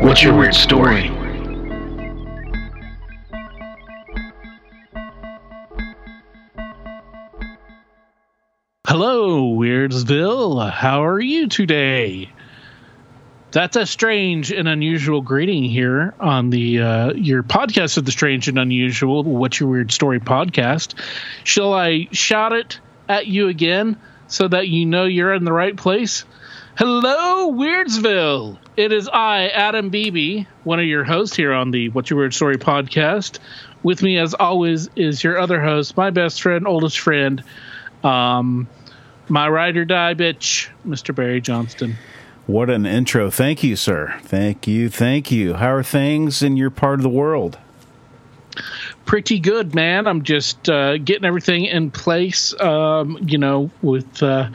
what's your weird story? Hello, Weirdsville. How are you today? That's a strange and unusual greeting here on the uh, your podcast of the strange and unusual. What's your weird story podcast? Shall I shout it at you again so that you know you're in the right place? Hello, Weirdsville. It is I, Adam Beebe, one of your hosts here on the What's Your Weird Story podcast. With me, as always, is your other host, my best friend, oldest friend, um, my ride or die bitch, Mr. Barry Johnston. What an intro. Thank you, sir. Thank you. Thank you. How are things in your part of the world? Pretty good, man. I'm just uh, getting everything in place. Um, you know, with uh,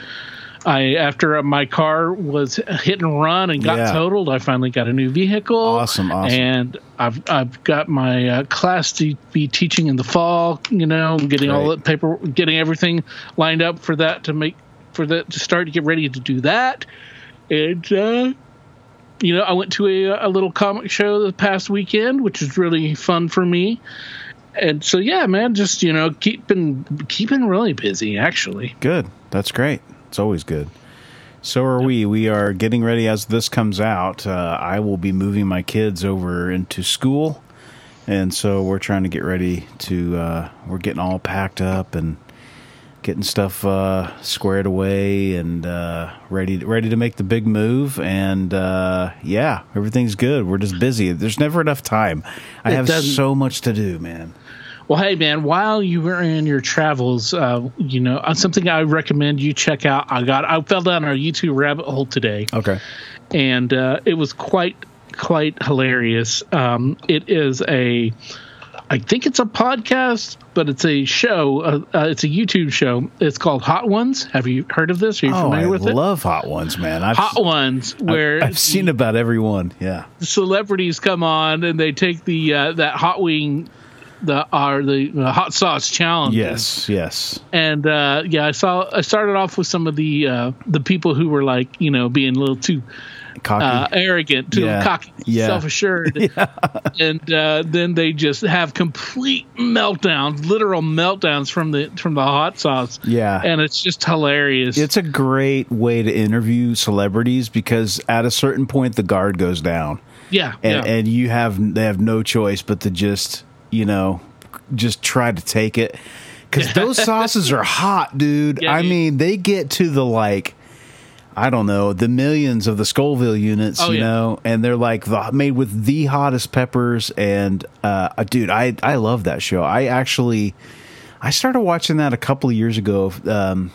I after my car was hit and run and got Yeah. totaled, I finally got a new vehicle. Awesome, awesome. And I've I've got my uh, class to be teaching in the fall. You know, getting all the paper, getting everything lined up for that to make for that to start to get ready to do that. And uh, you know, I went to a, a little comic show the past weekend, which was really fun for me. And so, yeah, man, just you know, keeping keeping really busy. Actually, Good. That's great. It's always good. So are we. We are getting ready as this comes out. Uh, I will be moving my kids over into school. And so we're trying to get ready to, uh, we're getting all packed up and getting stuff uh, squared away and uh, ready ready to make the big move. And uh, yeah, everything's good. We're just busy. There's never enough time. I It have so much to do, man. Well, hey, man, while you were in your travels, uh, you know, uh, something I recommend you check out. I got I fell down our YouTube rabbit hole today. Okay. and uh, it was quite quite hilarious. Um, it is a, I think it's a podcast, but it's a show. Uh, uh, it's a YouTube show. It's called Hot Ones. Have you heard of this? Are you Oh, familiar I with it? love Hot Ones, man. I've, Hot Ones, where I've seen about every one. Yeah. celebrities come on and they take the uh, that hot wing. The are the uh, hot sauce challenge. Yes. Yes. and uh, yeah, I saw. I started off with some of the uh, the people who were like, you know, being a little too Cocky. uh, arrogant, too Yeah. cocky, Yeah. self-assured, and uh, then they just have complete meltdowns, literal meltdowns from the from the hot sauce. Yeah. and it's just hilarious. it's a great way to interview celebrities because at a certain point the guard goes down, yeah, and yeah. and you have they have no choice but to just you know just try to take it because those sauces are hot, dude. Yeah, I dude. mean, they get to the like. I don't know the millions of the Scoville units, Oh, you yeah. know, and they're like the, made with the hottest peppers. And uh, dude, I I love that show. I actually I started watching that a couple of years ago, um,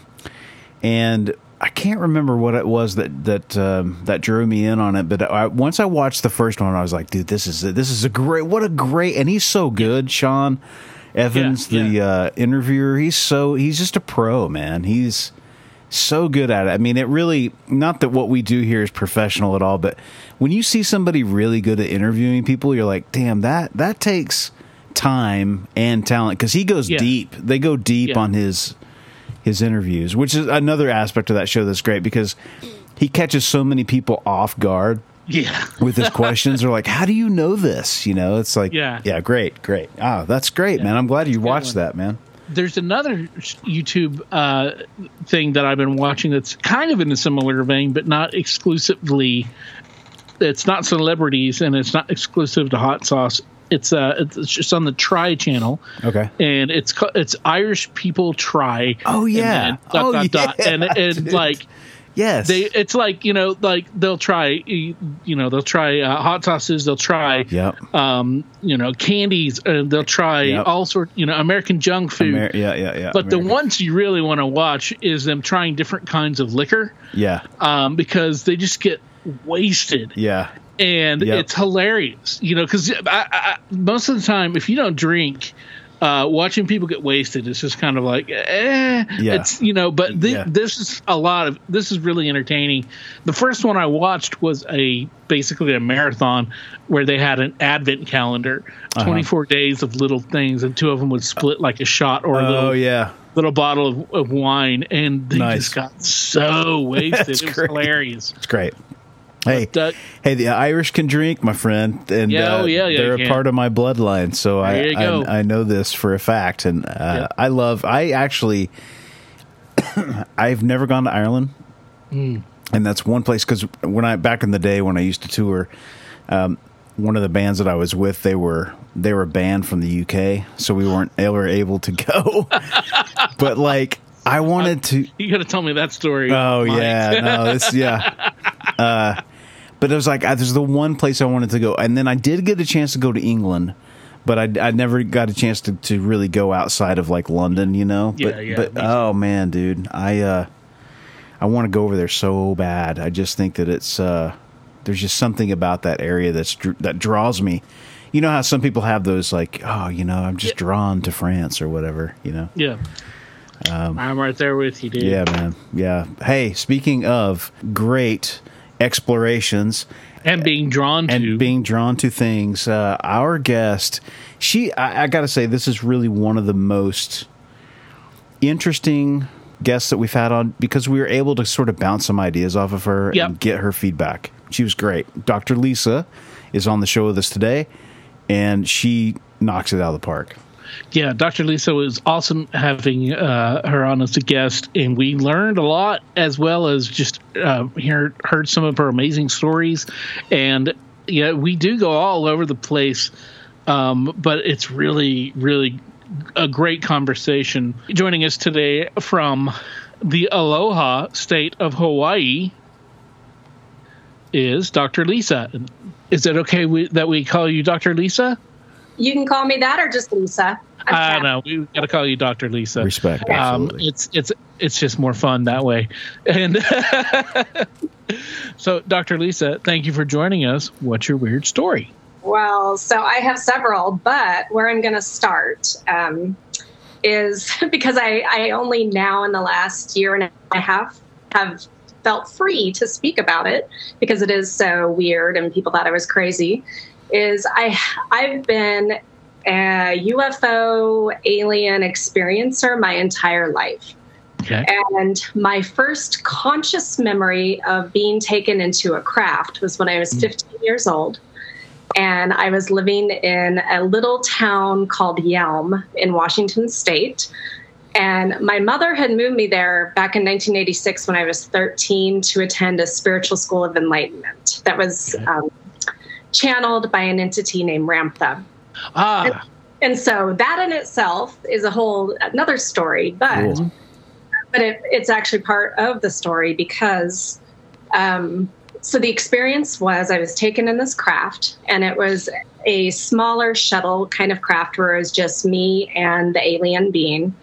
and I can't remember what it was that that um, that drew me in on it. But I, once I watched the first one, I was like, dude, this is this is a great, what a great, and he's so good, Sean Evans, Yeah, the yeah. Uh, interviewer. He's so he's just a pro, man. He's so good at it. I mean, it really not that what we do here is professional at all, but when you see somebody really good at interviewing people, you're like, damn, that that takes time and talent because he goes Yeah. deep. They go deep on his his interviews, which is another aspect of that show that's great because he catches so many people off guard yeah, with his questions. They're like, "How do you know this?" You know, it's like, Yeah. yeah, great, great. Ah, that's great, man. I'm glad you watched one. that, man. there's another YouTube uh, thing that I've been watching that's kind of in a similar vein, but not exclusively. It's not celebrities and it's not exclusive to hot sauce. It's uh, it's just on the Try channel. Okay. and it's it's Irish people try. Oh, yeah. dot, Oh, dot, dot. yeah, and and dude. like Yes. they, it's like you know, like they'll try, you know, they'll try uh, hot sauces, they'll try, Yep. um, you know, candies, and they'll try Yep. all sort, you know, American junk food. Amer- yeah, yeah, yeah. but the ones you really want to watch is them trying different kinds of liquor, Yeah. um, because they just get wasted Yeah. And Yep. it's hilarious. You know, because I, I, most of the time, if you don't drink. Uh, watching people get wasted is just kind of like, eh, Yeah. it's you know. But thi- Yeah. this is a lot of this is really entertaining. The first one I watched was a basically a marathon where they had an advent calendar, Uh-huh. 24 days of little things, and two of them would split like a shot or a Oh little yeah. little bottle of, of wine, and they Nice. just got so wasted. It was great. hilarious. It's great. Hey, But, uh, hey, the Irish can drink, my friend, and Yeah, uh, oh, yeah, yeah, they're a part of my bloodline. So I, There you go. I I know this for a fact, and uh. I love. I actually, I've never gone to Ireland, Hmm. and that's one place because when I back in the day when I used to tour, um, one of the bands that I was with, they were they were banned from the UK, so we weren't ever able to go. but like, I wanted to. you got to tell me that story. Oh Mike. yeah, no, this yeah. Uh, but it was like uh, this is the one place I wanted to go, and then I did get a chance to go to England, but I, I never got a chance to, to really go outside of like London, you know. Yeah, but, yeah, But oh man, dude, I uh, I want to go over there so bad. I just think that it's uh, there's just something about that area that's that draws me. You know how some people have those like, oh, you know, I'm just drawn to France or whatever, you know. Yeah. I'm right there with you, dude. Um, Yeah, man. Yeah. Hey, speaking of great explorations And being drawn to. and being drawn to things, uh, our guest, she, I, I got to say, this is really one of the most interesting guests that we've had on because we were able to sort of bounce some ideas off of her Yep. and get her feedback. She was great. Dr. Lisa is on the show with us today, and she knocks it out of the park. Yeah, Dr. Lisa was awesome having uh, her on as a guest, and we learned a lot as well as just uh, hear, heard some of her amazing stories. And yeah, we do go all over the place, um, but it's really, really a great conversation. Joining us today from the Aloha state of Hawaii is Dr. Lisa. Is it okay we, that we call you Dr. Lisa? You can call me that or just Lisa. I'm I Kat. know we got to call you Dr. Lisa. Respect. Um, Absolutely. it's it's it's just more fun that way. And so, Dr. Lisa, thank you for joining us. What's your weird story? Well, so I have several, but where I'm going to start um, is because I, I only now in the last year and a half have felt free to speak about it because it is so weird and people thought I was crazy. Is I I've been a UFO alien experiencer my entire life. Okay. And my first conscious memory of being taken into a craft was when I was 15 years old. And I was living in a little town called Yelm in Washington State. And my mother had moved me there back in 1986 when I was 13 to attend a spiritual school of enlightenment that was Okay. um, channeled by an entity named Ramtha. Ah, And so that in itself is a whole another story, but Cool. but it, it's actually part of the story because um, so the experience was I was taken in this craft and it was a smaller shuttle kind of craft where it was just me and the alien being.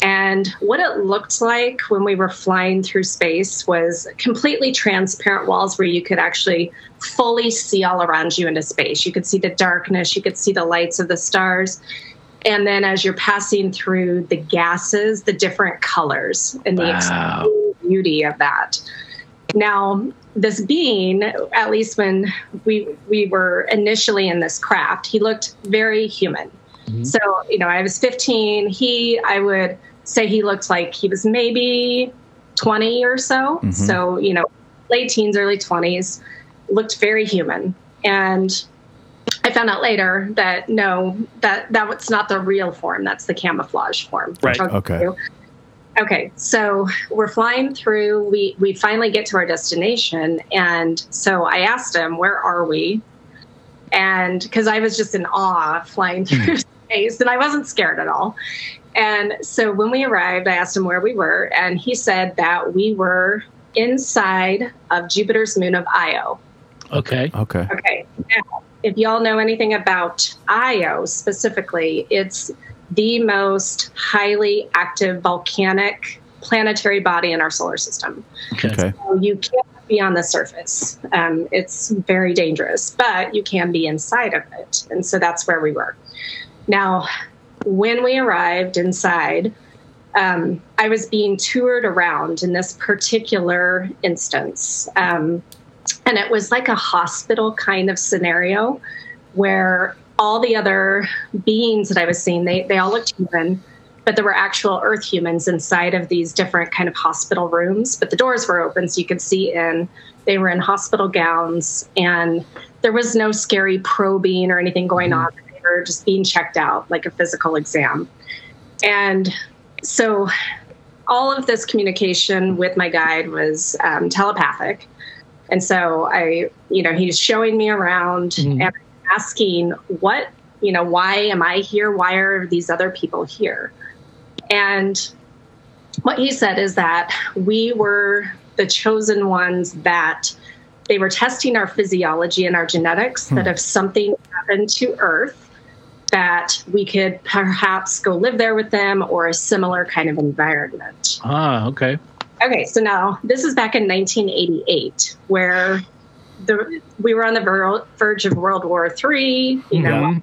And what it looked like when we were flying through space was completely transparent walls where you could actually fully see all around you into space. You could see the darkness, you could see the lights of the stars. And then as you're passing through the gases, the different colors and the Wow. extreme beauty of that. Now, this being, at least when we we were initially in this craft, he looked very human. Mhm. So, you know, I was 15. He, I would say he looked like he was maybe 20 or so. Mhm. So, you know, late teens, early 20s, looked very human. And I found out later that no, that that was not the real form. That's the camouflage form. Right. Okay. Okay. So we're flying through. We we finally get to our destination, and so I asked him, "Where are we?" And because I was just in awe flying through space, and I wasn't scared at all. And so when we arrived, I asked him where we were, and he said that we were inside of Jupiter's moon of Io. okay. Okay. Okay. Now, if y'all know anything about Io specifically, it's the most highly active volcanic planetary body in our solar system. Okay. Okay. So you can't be on the surface. Um, it's very dangerous, but you can be inside of it. And so that's where we were. Now, when we arrived inside, um, I was being toured around in this particular instance. Um, and it was like a hospital kind of scenario where all the other beings that I was seeing, they, they all looked human, but there were actual earth humans inside of these different kind of hospital rooms. But the doors were open so you could see in. They were in hospital gowns, and there was no scary probing or anything going on. Just being checked out like a physical exam. And so all of this communication with my guide was um, telepathic. And so I, you know, he's showing me around Mhm. and asking what, you know, why am I here? Why are these other people here? And what he said is that we were the chosen ones that they were testing our physiology and our genetics, that if something happened to Earth, that we could perhaps go live there with them or a similar kind of environment. Ah, okay. Okay, so now this is back in 1988, where the we were on the ver- verge of World War III, you know, Mhm.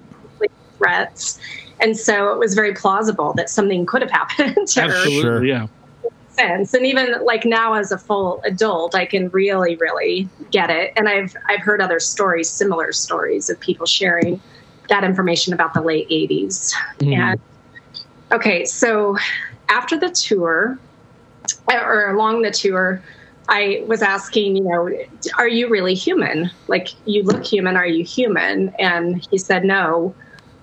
threats, and so it was very plausible that something could have happened to Earth Absolutely, Sure. yeah. sense. And even like now as a full adult, I can really, really get it. And I've I've heard other stories, similar stories of people sharing that information about the late 80s. Mhm. And okay, so after the tour, or along the tour, I was asking, you know, are you really human? Like, you look human. Are you human? And he said, no,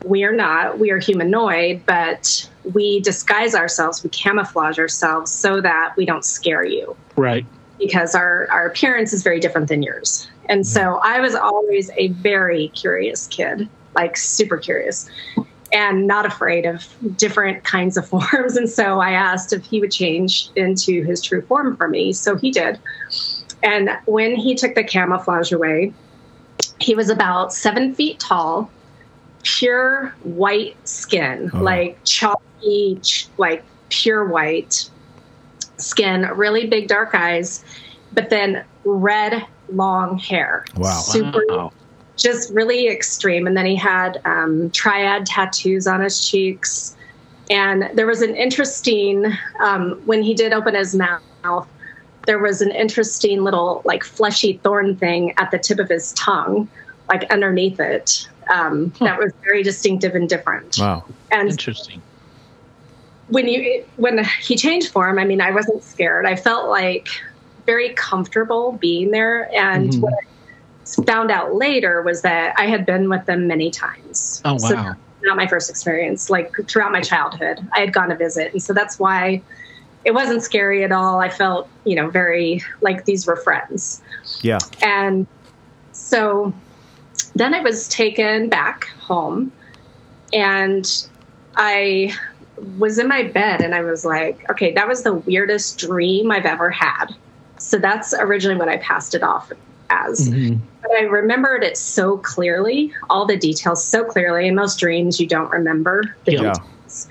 we are not. We are humanoid, but we disguise ourselves, we camouflage ourselves so that we don't scare you Right. because our, our appearance is very different than yours. And so I was always a very curious kid, like super curious and not afraid of different kinds of forms. And so I asked if he would change into his true form for me. So he did. And when he took the camouflage away, he was about seven feet tall, pure white skin, Oh. like chalky, ch- like pure white skin, really big dark eyes, but then red long hair. Wow. Super Wow. Just really extreme. And then he had um, triad tattoos on his cheeks. And there was an interesting, um, when he did open his mouth, there was an interesting little, like, fleshy thorn thing at the tip of his tongue, like underneath it. Um, That was very distinctive and different. Wow. And Interesting. when you when he changed form, I mean, I wasn't scared. I felt like very comfortable being there. And Mhm. what I found out later was that I had been with them many times. Oh, So wow. not my first experience. Like throughout my childhood, I had gone to visit, and so that's why it wasn't scary at all. I felt, you know, very like these were friends. Yeah. And so then I was taken back home and I was in my bed and I was like, okay, that was the weirdest dream I've ever had. So that's originally when I passed it off as. Mhm. But I remembered it so clearly, all the details so clearly. In most dreams, you don't remember the Yeah. details.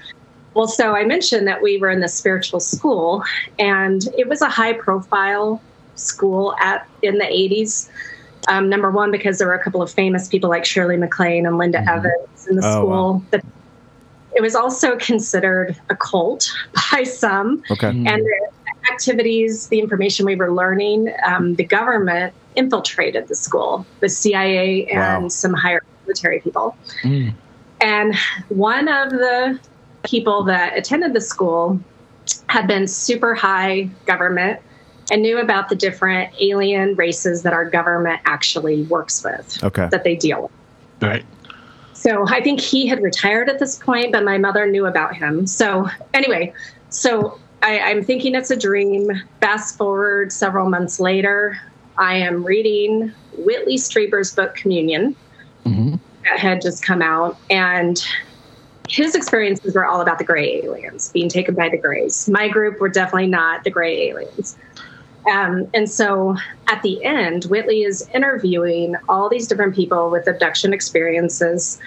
Well, so I mentioned that we were in the spiritual school, and it was a high profile school at in the 80s. Um, number one, because there were a couple of famous people like Shirley MacLaine and Linda Mhm. Evans in the Oh, school. wow. But it was also considered a cult by some Okay. And the activities, the information we were learning, um, the government infiltrated the school, the CIA and Wow. some higher military people. Mm. And one of the people that attended the school had been super high government and knew about the different alien races that our government actually works with, Okay. that they deal with. Right. So I think he had retired at this point, but my mother knew about him. So anyway, so I, I'm thinking it's a dream. Fast forward several months later, I am reading Whitley Strieber's book Communion hmm that had just come out, and his experiences were all about the gray aliens being taken by the grays. My group were definitely not the gray aliens. Um, and so at the end, Whitley is interviewing all these different people with abduction experiences,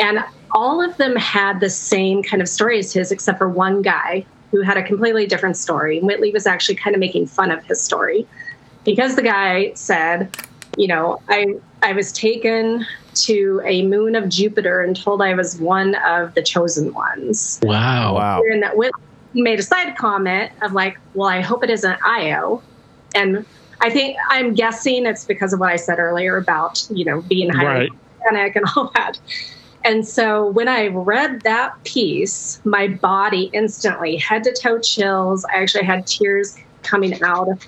and all of them had the same kind of story as his, except for one guy who had a completely different story. Whitley was actually kind of making fun of his story. Because the guy said, you know, I I was taken to a moon of Jupiter and told I was one of the chosen ones. Wow. Wow. And that with, he made a side comment of like, well, I hope it isn't Io. And I think I'm guessing it's because of what I said earlier about, you know, being highly Right. panic and all that. And so when I read that piece, my body instantly head to toe chills. I actually had tears coming out.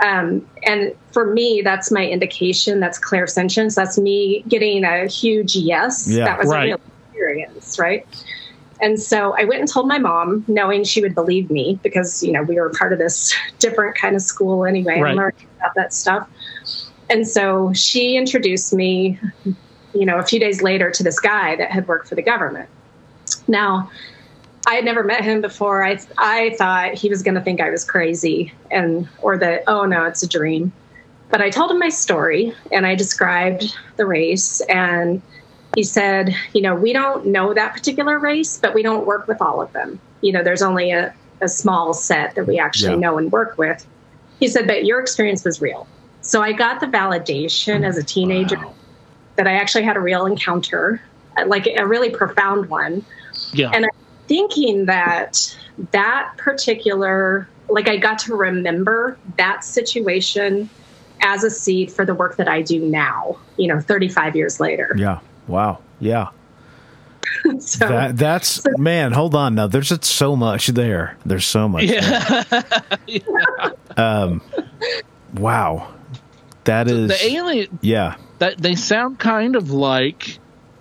Um, and for me, that's my indication. That's clairsentience. That's me getting a huge yes. Yeah, that was right. a real experience, right? And so I went and told my mom, knowing she would believe me because, you know, we were part of this different kind of school anyway, Right. and learning about that stuff. And so she introduced me, you know, a few days later to this guy that had worked for the government. Now, I had never met him before. I I thought he was going to think I was crazy and or that oh no, it's a dream. But I told him my story and I described the race and he said, you know, we don't know that particular race, but we don't work with all of them. You know, there's only a, a small set that we actually Yeah. know and work with. He said, but your experience was real. So I got the validation as a teenager that I actually had a real encounter, like a really profound one Yeah. And thinking that that particular like i got to remember that situation as a seed for the work that i do now you know 35 years later Yeah. Wow. Yeah. so That that's man. Hold on. Now there's so much there. There's so much. yeah. Um. Wow. That is. the alien yeah. that they sound kind of like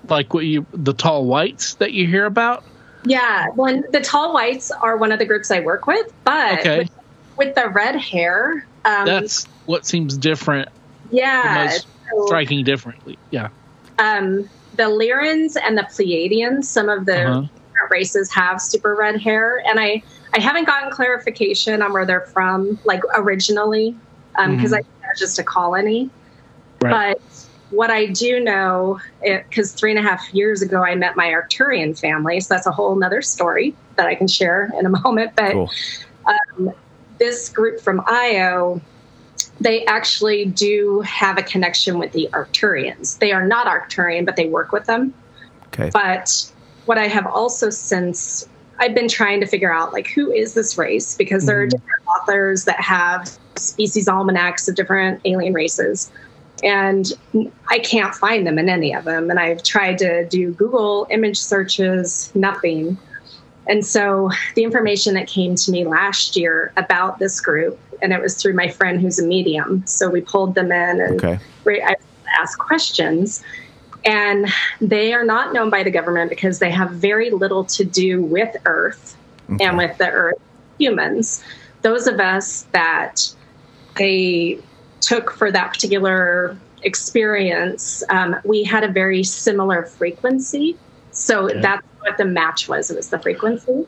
like what you the tall whites that you hear about. Yeah when the tall whites are one of the groups i work with but Okay. with, with the red hair um, That's what seems different, yeah so, striking differently. Yeah. um, the Lyrans and the Pleiadians, some of the Uh-huh. races have super red hair, and I I haven't gotten clarification on where they're from, like originally, because I think they're just a colony. Right. But what I do know, because three and a half years ago I met my Arcturian family, so that's a whole nother story that I can share in a moment. But Cool. Um, this group from Io, they actually do have a connection with the Arcturians. They are not Arcturian, but they work with them. Okay. But what I have also since I've been trying to figure out like who is this race because there are mm-hmm. different authors that have species almanacs of different alien races. And I can't find them in any of them. And I've tried to do Google image searches, nothing. And so the information that came to me last year about this group, and it was through my friend who's a medium. So we pulled them in and Okay. re- I asked questions. And they are not known by the government because they have very little to do with Earth and with the Earth humans. Those of us that they took for that particular experience, um, we had a very similar frequency. So Okay. that's what the match was. It was the frequency.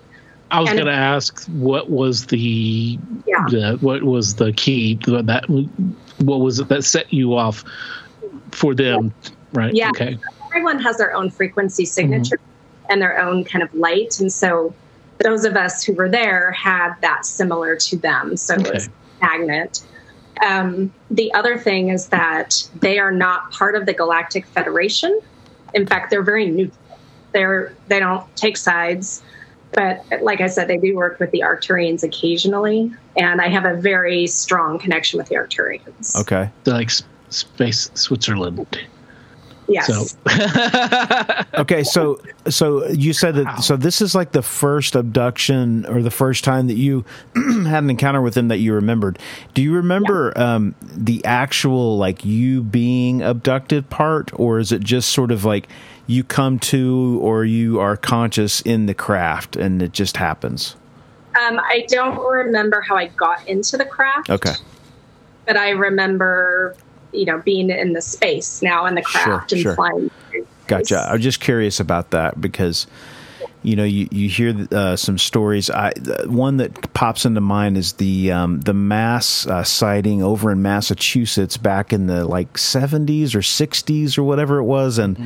I was going to ask what was the, Yeah. the what was the key that what was it that set you off for them, right? Yeah. Okay. everyone has their own frequency signature and their own kind of light. And so those of us who were there had that similar to them. So it was magnet. Um, the other thing is that they are not part of the Galactic Federation. In fact, they're very neutral. They're they don't take sides. But like I said, they do work with the Arcturians occasionally, and I have a very strong connection with the Arcturians. Okay. They're like s- space Switzerland. Yes. So Okay. So so you said that. So this is like the first abduction or the first time that you had an encounter with them that you remembered. Do you remember um, the actual like you being abducted part, or is it just sort of like you come to or you are conscious in the craft and it just happens? Um, I don't remember how I got into the craft. Okay. But I remember, you know, being in the space now in the Sure, craft and sure. flying. Gotcha. I'm just curious about that because, you know, you, you hear uh, some stories. I the one that pops into mind is the um, the mass uh, sighting over in Massachusetts back in the like 70s or 60s or whatever it was, and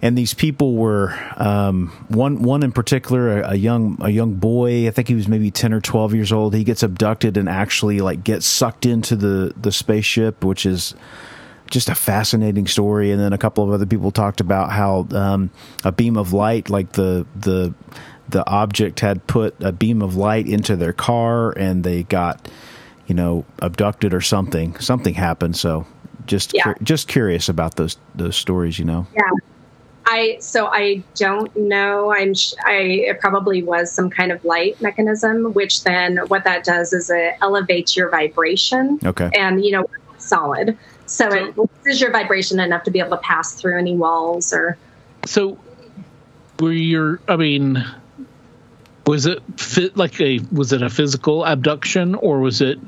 and these people were um, one one in particular, a, a, young a young boy. I think he was maybe ten or twelve years old. He gets abducted and actually like gets sucked into the the spaceship, which is just a fascinating story. And then a couple of other people talked about how um, a beam of light, like the the the object had put a beam of light into their car, and they got you know abducted or something. Something happened. So just Yeah. cur- just curious about those those stories. You know. Yeah. I so I don't know. I'm sh- I it probably was some kind of light mechanism, which then what that does is it elevates your vibration Okay. and you know solid. So it raises your vibration enough to be able to pass through any walls or So, were your? I mean, was it fit like a? Was it a physical abduction, or was it,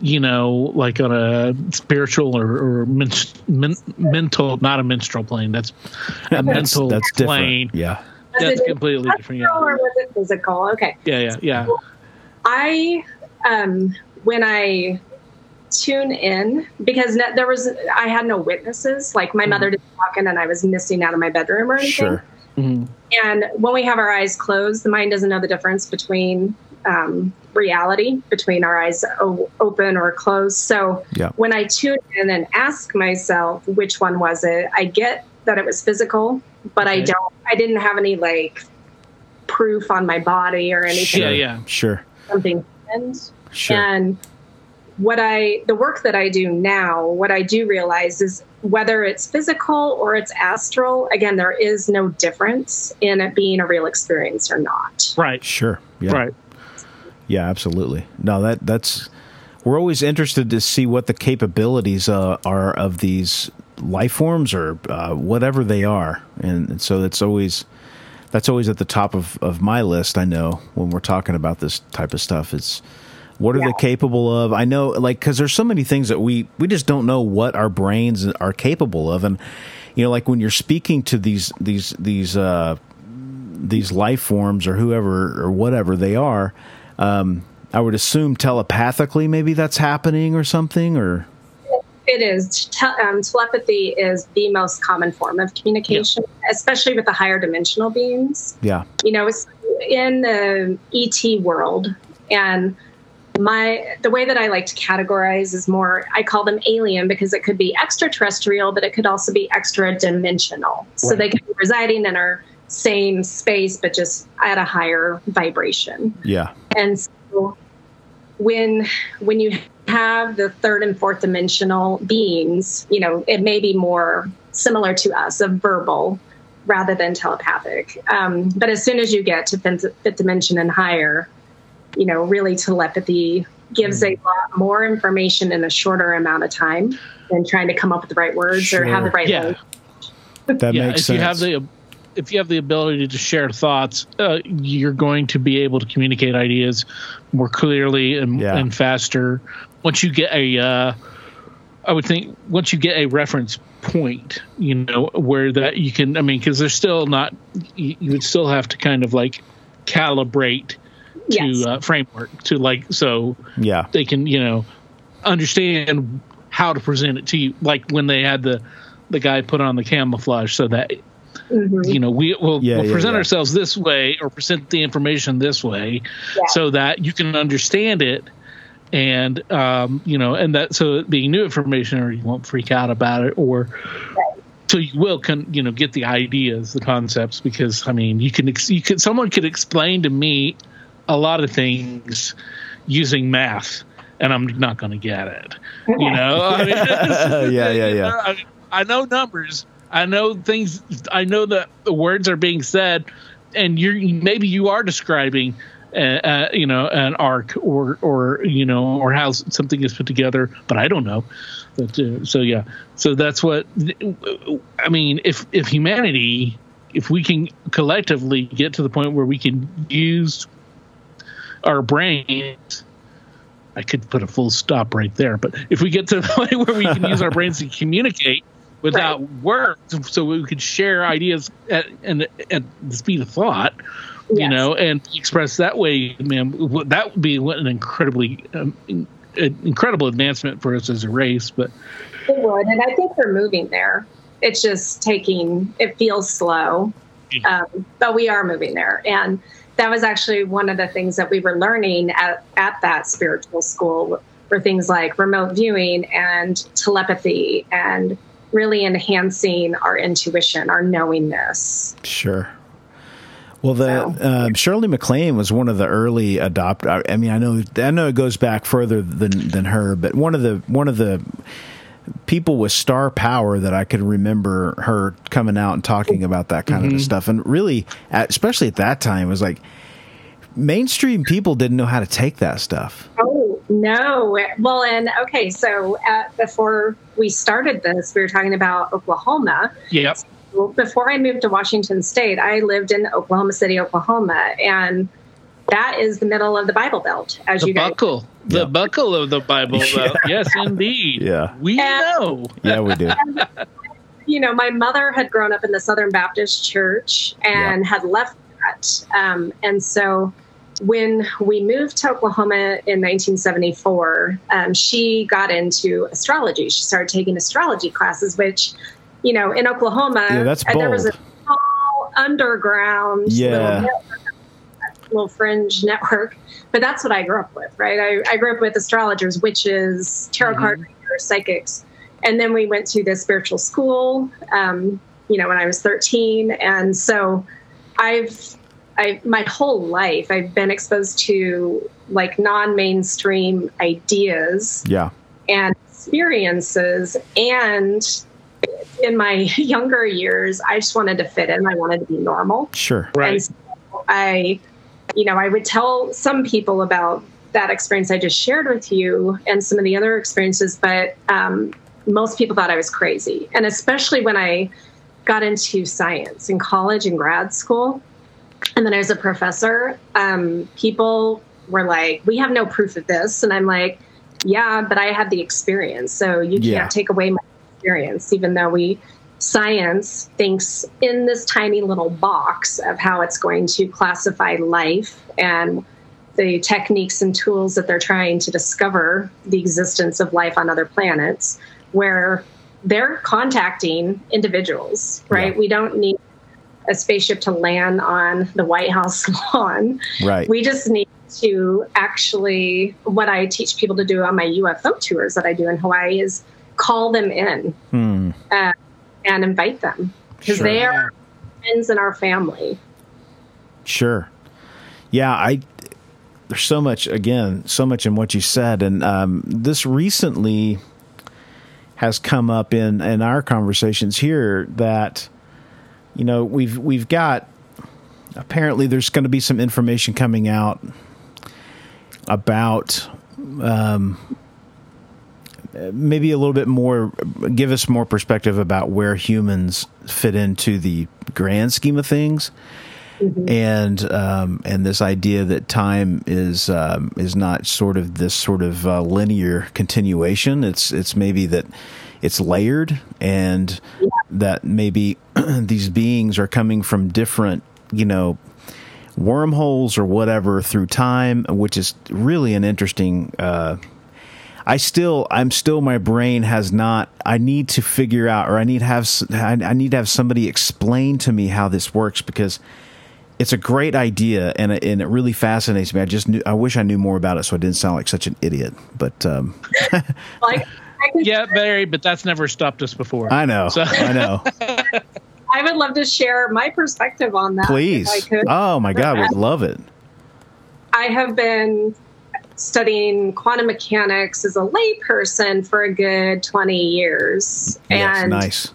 you know, like on a spiritual or, or men, men, mental? Not a menstrual plane. That's a that's, mental that's plane. different. Yeah. was That's it completely different. Yeah, or was it physical? Okay. yeah, yeah. yeah. I um when I tune in because ne- there was I had no witnesses like my mother didn't walk in and I was missing out of my bedroom or anything. Sure. Mhm. And when we have our eyes closed, the mind doesn't know the difference between um, reality, between our eyes o- open or closed. So Yeah. when I tune in and ask myself which one was it, I get that it was physical, but I don't. I didn't have any like proof on my body or anything. Yeah, yeah. Sure. Something happened. Sure. And what I, the work that I do now, what I do realize is whether it's physical or it's astral, again, there is no difference in it being a real experience or not. Right. Sure. Yeah. Right. Yeah, absolutely. No, that that's we're always interested to see what the capabilities uh, are of these life forms or uh, whatever they are, and, and so it's always that's always at the top of, of my list. I know when we're talking about this type of stuff, it's what are they capable of? I know, like, because there's so many things that we we just don't know what our brains are capable of, and you know, like when you're speaking to these these these uh, these life forms or whoever or whatever they are, um, I would assume telepathically maybe that's happening or something or It is. Te- um, telepathy is the most common form of communication, especially with the higher dimensional beings. yeah you know, it's in the ET world, and my the way that I like to categorize is more I call them alien because it could be extraterrestrial, but it could also be extra dimensional. So they could be residing in our same space, but just at a higher vibration. yeah And so when when you have the third and fourth dimensional beings, you know, it may be more similar to us of verbal rather than telepathic. Um, but as soon as you get to fifth, fifth dimension and higher, you know, really telepathy gives a lot more information in a shorter amount of time than trying to come up with the right words or have the right Yeah. language. that yeah. makes if sense you have the if you have the ability to share thoughts, uh, you're going to be able to communicate ideas more clearly and, Yeah. and faster. Once you get a, uh, I would think once you get a reference point, you know, where that you can, I mean, because there's still not, you, you would still have to kind of like calibrate to Yes. uh, framework to like so yeah they can you know understand how to present it to you like when they had the the guy put on the camouflage so that Mhm. you know we will Yeah, we'll yeah, present yeah. ourselves this way or present the information this way Yeah. so that you can understand it and um, you know and that so it being new information or you won't freak out about it or so you will can you know get the ideas the concepts because i mean you can ex- you could someone could explain to me a lot of things using math and i'm not going to get it you know I mean, Yeah, yeah, yeah. I, I know numbers i know things i know that the words are being said and you're maybe you are describing uh, uh, you know an arc or or you know or how something is put together but i don't know. But uh, so yeah. So that's what i mean if if humanity if we can collectively get to the point where we can use our brains i could put a full stop right there but if we get to the point where we can use our brains to communicate without words so we could share ideas at, and at the speed of thought you Yes. know and express that way man that would be an incredibly um, in- an incredible advancement for us as a race but It would, and I think we're moving there. it's just taking. It feels slow, um, but we are moving there, and that was actually one of the things that we were learning at at that spiritual school were things like remote viewing and telepathy and really enhancing our intuition, our knowingness. Sure. Well, the um, Shirley MacLaine was one of the early adopters. I mean, I know I know it goes back further than than her, but one of the one of the people with star power that I could remember her coming out and talking about that kind Mm-hmm. of stuff, and really, at, especially at that time, was like mainstream people didn't know how to take that stuff. Oh no! Well, and okay, so uh, before we started this, we were talking about Oklahoma. Yep. Well, before I moved to Washington State, I lived in Oklahoma City, Oklahoma, and that is the middle of the Bible Belt, as The you guys. buckle. The Yeah. buckle of the Bible. Yeah. Belt. Yes, indeed. Yeah. We And- know. Yeah, we do. You know, my mother had grown up in the Southern Baptist Church and had left that, um, and so when we moved to Oklahoma in 1974, um, she got into astrology. She started taking astrology classes, which, you know, in Oklahoma, Yeah, that's and there was a bold. small underground Yeah. little, network, little fringe network. But that's what I grew up with, right? I, I grew up with astrologers, witches, tarot card readers, psychics. And then we went to the spiritual school, um, you know, when I was 13. And so I've I, my whole life, I've been exposed to like non-mainstream ideas Yeah. and experiences. And in my younger years, I just wanted to fit in. I wanted to be normal. Sure. Right. And so I, you know, I would tell some people about that experience I just shared with you and some of the other experiences, but um, most people thought I was crazy. And especially when I got into science in college and grad school, and then as a professor, um, people were like, we have no proof of this. And I'm like, yeah, but I had the experience. So you can't Yeah. take away my experience, even though we science thinks in this tiny little box of how it's going to classify life and the techniques and tools that they're trying to discover the existence of life on other planets where they're contacting individuals right Yeah. we don't need a spaceship to land on the white house lawn Right. we just need to actually what i teach people to do on my ufo tours that i do in hawaii is call them in Hmm. uh, and invite them because Sure. they are friends in our family. Sure. Yeah, I there's so much again, so much in what you said, and um, this recently has come up in in our conversations here that you know we've we've got apparently there's going to be some information coming out about um, maybe a little bit more give us more perspective about where humans fit into the grand scheme of things and um, and this idea that time is um, is not sort of this sort of uh, linear continuation. It's it's maybe that it's layered, and that maybe these beings are coming from different, you know, wormholes or whatever through time, which is really an interesting. Uh, I still, I'm still, my brain has not. I need to figure out, or I need to have, I need to have somebody explain to me how this works because it's a great idea and it, and it really fascinates me. I just knew, I wish I knew more about it so I didn't sound like such an idiot. But um, Like Yeah, Barry, but that's never stopped us before. I know, So- I know. I would love to share my perspective on that. Please, oh my God, we'd love it. I have been studying quantum mechanics as a layperson for a good 20 years. Yes, and nice.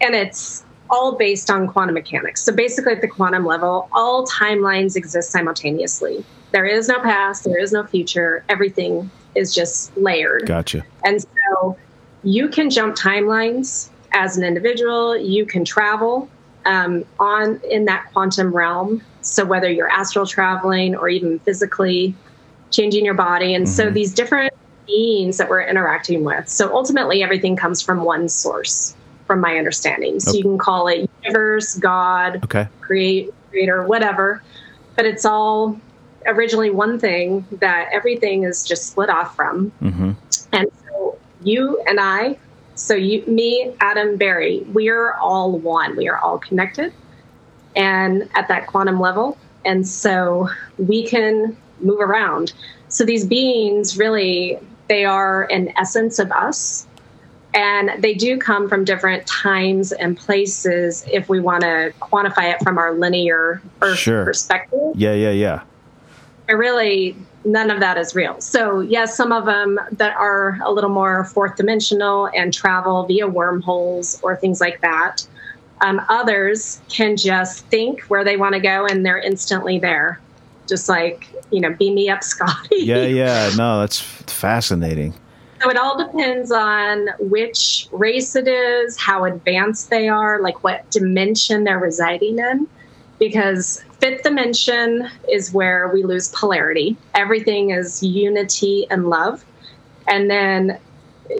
and it's all based on quantum mechanics. So basically, at the quantum level, all timelines exist simultaneously. There is no past, there is no future. Everything is just layered. Gotcha. And so you can jump timelines as an individual. You can travel um, on in that quantum realm. So whether you're astral traveling or even physically changing your body, and so Mhm. these different beings that we're interacting with. So ultimately, everything comes from one source, from my understanding. So Okay. you can call it universe, God, Okay. create creator whatever but it's all originally one thing that everything is just split off from hmm and so you and i So you, me, Adam, Barry, we are all one. We are all connected, and at that quantum level, and so we can move around. So these beings really, they are an essence of us, and they do come from different times and places. If we want to quantify it from our linear Earth Sure. perspective, Yeah, yeah, yeah. But really none of that is real. So yes, some of them that are a little more fourth dimensional and travel via wormholes or things like that. Um, others can just think where they want to go and they're instantly there, just like you know, beam me up, Scotty. Yeah, yeah. No, that's fascinating. So it all depends on which race it is, how advanced they are, like what dimension they're residing in. Because fifth dimension is where we lose polarity. Everything is unity and love. And then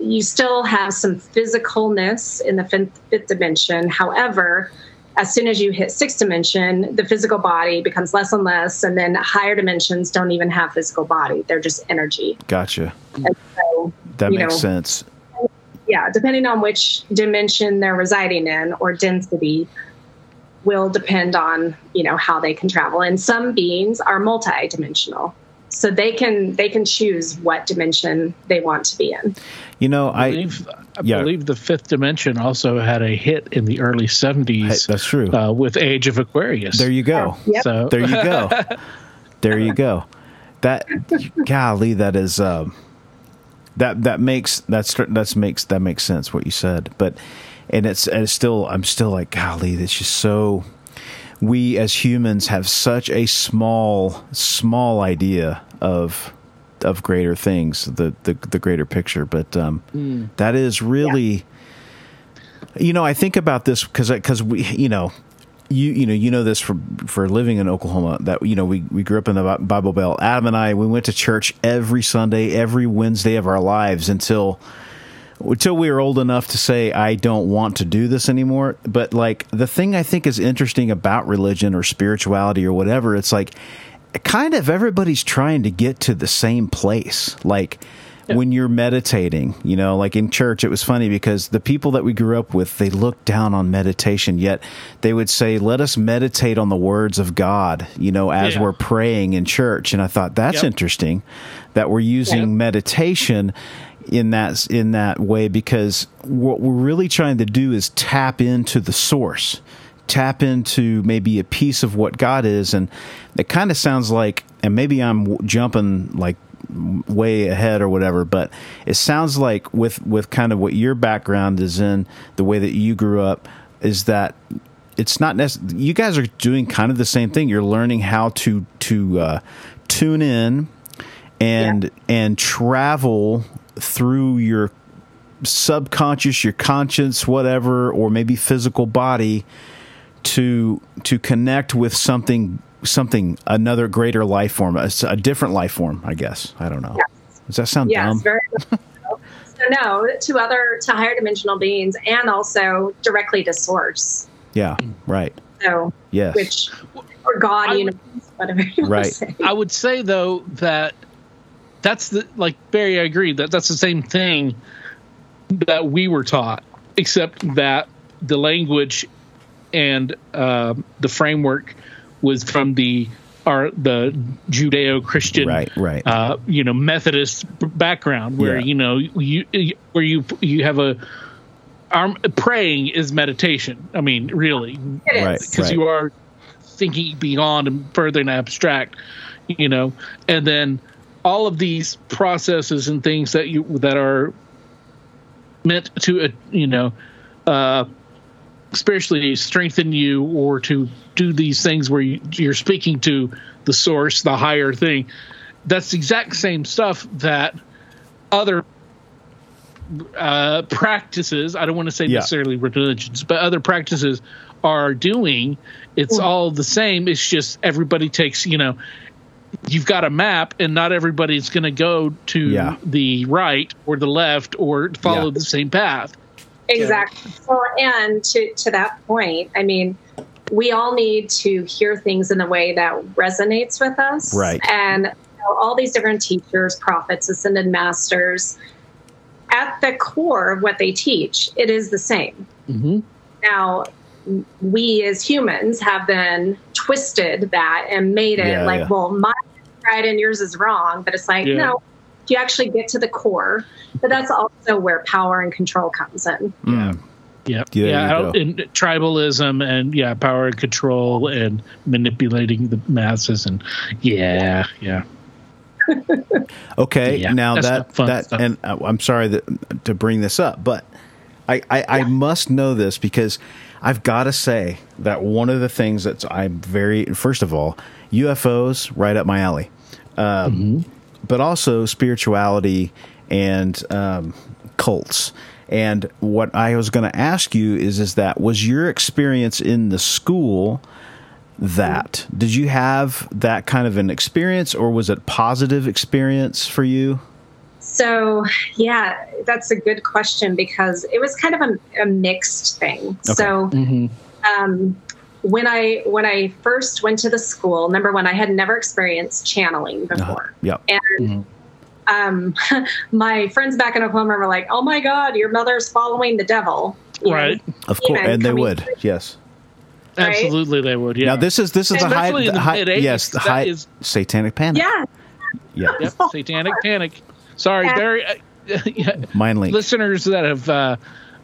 you still have some physicalness in the fifth, fifth dimension. However, as soon as you hit sixth dimension, the physical body becomes less and less. And then higher dimensions don't even have physical body, they're just energy. Gotcha. So That makes know, sense. yeah, depending on which dimension they're residing in or density will depend on, you know, how they can travel. And some beings are multi-dimensional. So they can they can choose what dimension they want to be in. You know, I I believe, I yeah. believe the fifth dimension also had a hit in the early hey, 70s that's true. uh, with Age of Aquarius. there you go. Yep. So There you go. there you go. That golly, that is um, that that makes that's that's makes that makes sense what you said. But and it's and it's still I'm still like golly, it's just so we as humans have such a small small idea of of greater things, the the, the greater picture. But um, that is really you know, I think about this because because we, you know, you you know you know this for for living in Oklahoma that you know we we grew up in the Bible Belt. Adam and I we went to church every Sunday, every Wednesday of our lives until until we were old enough to say I don't want to do this anymore. But like the thing I think is interesting about religion or spirituality or whatever, it's like kind of everybody's trying to get to the same place. Like when you're meditating, you know, like in church, it was funny because the people that we grew up with, they looked down on meditation, yet they would say, let us meditate on the words of God, you know, as Yeah. we're praying in church. And I thought that's Yep. interesting that we're using Yeah. meditation in that in that way because what we're really trying to do is tap into the source tap into maybe a piece of what God is. And it kind of sounds like and maybe I'm jumping like way ahead or whatever but it sounds like with with kind of what your background is in the way that you grew up is that it's not necessarily you guys are doing kind of the same thing. You're learning how to to uh, tune in and and travel through your subconscious your conscience whatever or maybe physical body to to connect with something something another greater life form a, a different life form i guess i don't know does that sound Yes, dumb very so. So no, to other to higher dimensional beings and also directly to source. yeah right So yes which or God I would- universe, whatever you want Right. to say. I would say though that that's the like Barry. I agree that that's the same thing that we were taught, except that the language and uh, the framework was from the our the Judeo-Christian right right uh, you know Methodist background where Yeah. you know you where you you have a um, praying is meditation. I mean, really, It is. Right. because you are thinking beyond and further and abstract, you know, and then all of these processes and things that you that are meant to uh, you know uh, spiritually strengthen you or to do these things where you, you're speaking to the source, the higher thing. That's the exact same stuff that other uh, practices. I don't want to say Yeah. necessarily religions, but other practices are doing. It's all the same. It's just everybody takes, you know, you've got a map, and not everybody's going to go to Yeah. the right or the left or follow Yeah. the same path. Exactly. Well, and to to that point, I mean, we all need to hear things in a way that resonates with us. Right. And you know, all these different teachers, prophets, ascended masters, at the core of what they teach, it is the same. Mm-hmm. Now, we as humans have then twisted that and made it Yeah, like, yeah. well, my right and yours is wrong. But it's like, Yeah. no, you actually get to the core, but that's also where power and control comes in. Yeah, Yeah, yeah, you out go. in tribalism and yeah, power and control and manipulating the masses and yeah, yeah. Okay, Yeah, now that that stuff. and uh, I'm sorry that, to bring this up, but I I, I must know this because I've got to say that one of the things that's I'm very first of all UFOs right up my alley, um, Mm-hmm. but also spirituality and um, cults. And what I was going to ask you is is that was your experience in the school that did you have that kind of an experience or was it positive experience for you So, yeah, that's a good question because it was kind of a, a mixed thing. So, Mm-hmm. um, when I when I first went to the school, number one, I had never experienced channeling before, yep and um, my friends back in Oklahoma were like, "Oh my God, your mother's following the devil." You know, Right. of course and they would through. yes Right? Absolutely, they would. Yeah. now this is this is a high, the high yes the high is- satanic panic Yeah, yeah Yep, satanic panic. Sorry, Yeah. Barry. Uh, mind link listeners that have uh,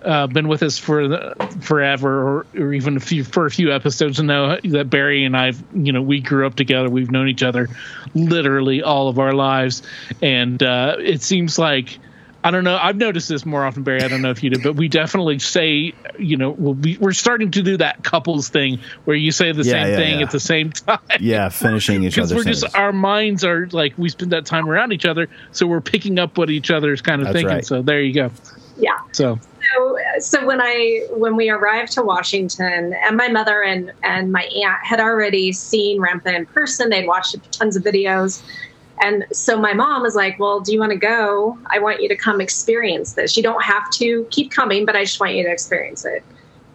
uh, been with us for the, forever, or, or even a few for a few episodes, know that Barry and I've, you know, we grew up together. We've known each other literally all of our lives, and uh, it seems like. I don't know. I've noticed this more often, Barry. I don't know if you did, but we definitely say, you know, we'll be, we're starting to do that couples thing where you say the Yeah, same yeah, thing yeah. at the same time yeah finishing each other's sentences. because we're just our minds are like we spend that time around each other, so we're picking up what each other's kind of That's thinking. right. So there you go. yeah. So So, so when I when we arrived to Washington, and my mother and and my aunt had already seen Ramtha in person. They'd watched tons of videos, and so my mom was like, "Well, do you want to go? I want you to come experience this. You don't have to keep coming, but I just want you to experience it."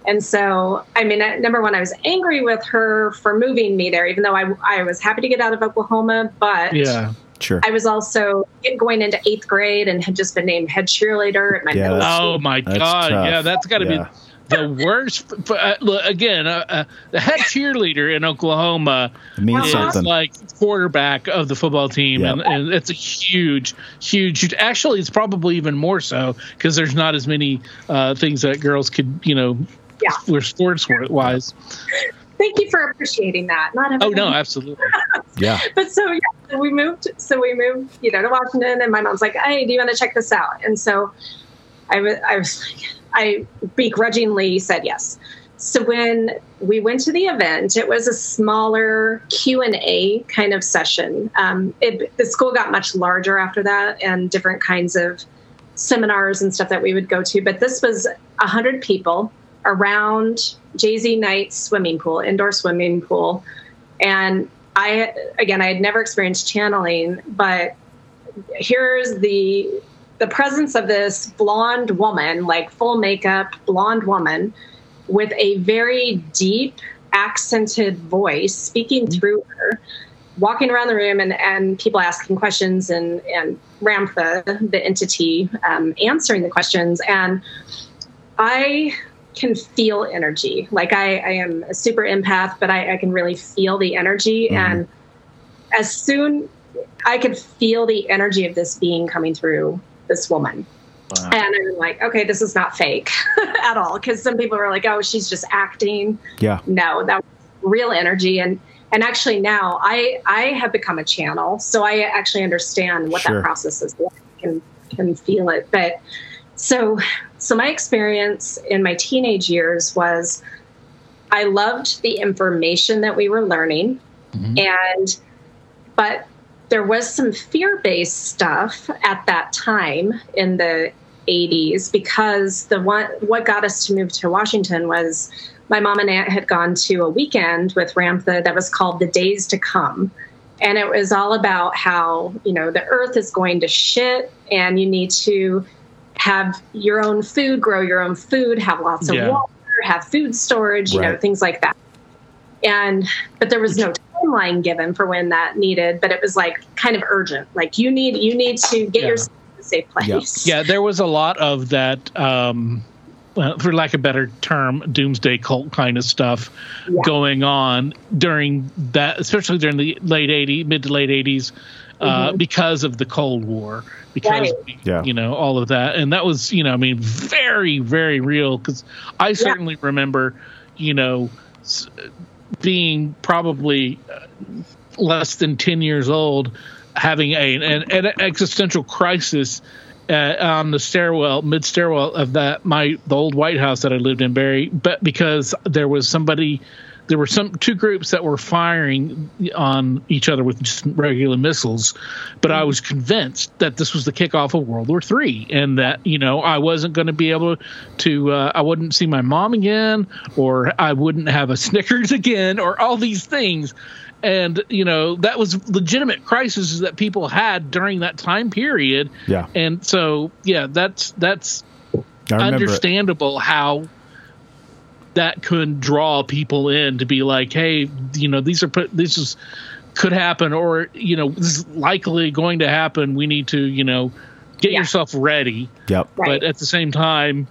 And so, I mean, number one, I was angry with her for moving me there, even though I, I was happy to get out of Oklahoma. But yeah, sure I was also going into eighth grade and had just been named head cheerleader at my Yeah, middle school. oh my That's god, tough. yeah, that's got to Yeah. be the worst. f- Uh, look, again, uh, uh, the head cheerleader in Oklahoma it means is something like quarterback of the football team, Yep. and, and it's a huge, huge, huge. Actually, it's probably even more so because there's not as many uh, things that girls could, you know, Yeah. for sports wise. Thank you for appreciating that. Not Oh no, absolutely. yeah but so yeah, so we moved. So we moved, you know, to Washington, and my mom's like, "Hey, do you want to check this out?" And so I was, I was, like, I begrudgingly said yes. So when we went to the event, it was a smaller Q and A kind of session. Um, it, the school got much larger after that, and different kinds of seminars and stuff that we would go to. But this was hundred people around JZ Knight's swimming pool, indoor swimming pool, and I again I had never experienced channeling, but here's the the presence of this blonde woman, like full makeup blonde woman, with a very deep accented voice speaking through her, walking around the room and, and people asking questions and and Ramtha, the entity, um, answering the questions and I can feel energy. Like I, I am a super empath, but I, I can really feel the energy. Mhm. And as soon I could feel the energy of this being coming through this woman. Wow. And I'm like, okay, this is not fake at all. Because some people were like, oh, she's just acting. yeah No, that was real energy. And and actually now I I have become a channel, so I actually understand what Sure. that process is like and can feel it. But so so my experience in my teenage years was I loved the information that we were learning Mhm. and but there was some fear-based stuff at that time in the 80s because the one what got us to move to Washington was my mom and aunt had gone to a weekend with Ramtha that was called the Days to Come. And it was all about how, you know, the earth is going to shit and you need to have your own food, grow your own food, have lots of Yeah. water, have food storage, you know, things like that. And but there was no timeline given for when that needed, but it was like kind of urgent. Like you need you need to get Yeah. yourself to this safe place. Yeah, there was a lot of that. Um, for lack of a better term, doomsday cult kind of stuff Yeah. going on during that, especially during the late 80s, mid to late 80s, uh, because of the Cold War, because, Mm-hmm. Right. Yeah. you know, all of that. And that was, you know, I mean, very, very real because I certainly remember, you know, s- being probably uh, less than 10 years old having a, an, an existential crisis uh, on the stairwell mid stairwell of that my the old white house that i lived in barry but because there was somebody there were some two groups that were firing on each other with just regular missiles but i was convinced that this was the kickoff of world war three and that you know i wasn't going to be able to uh, i wouldn't see my mom again or i wouldn't have a snickers again or all these things and you know that was legitimate crises that people had during that time period Yeah. and so yeah that's that's remember it. understandable how that could draw people in to be like hey you know these are put this is could happen or you know this is likely going to happen we need to you know get Yeah. yourself ready Yep. Right. but at the same time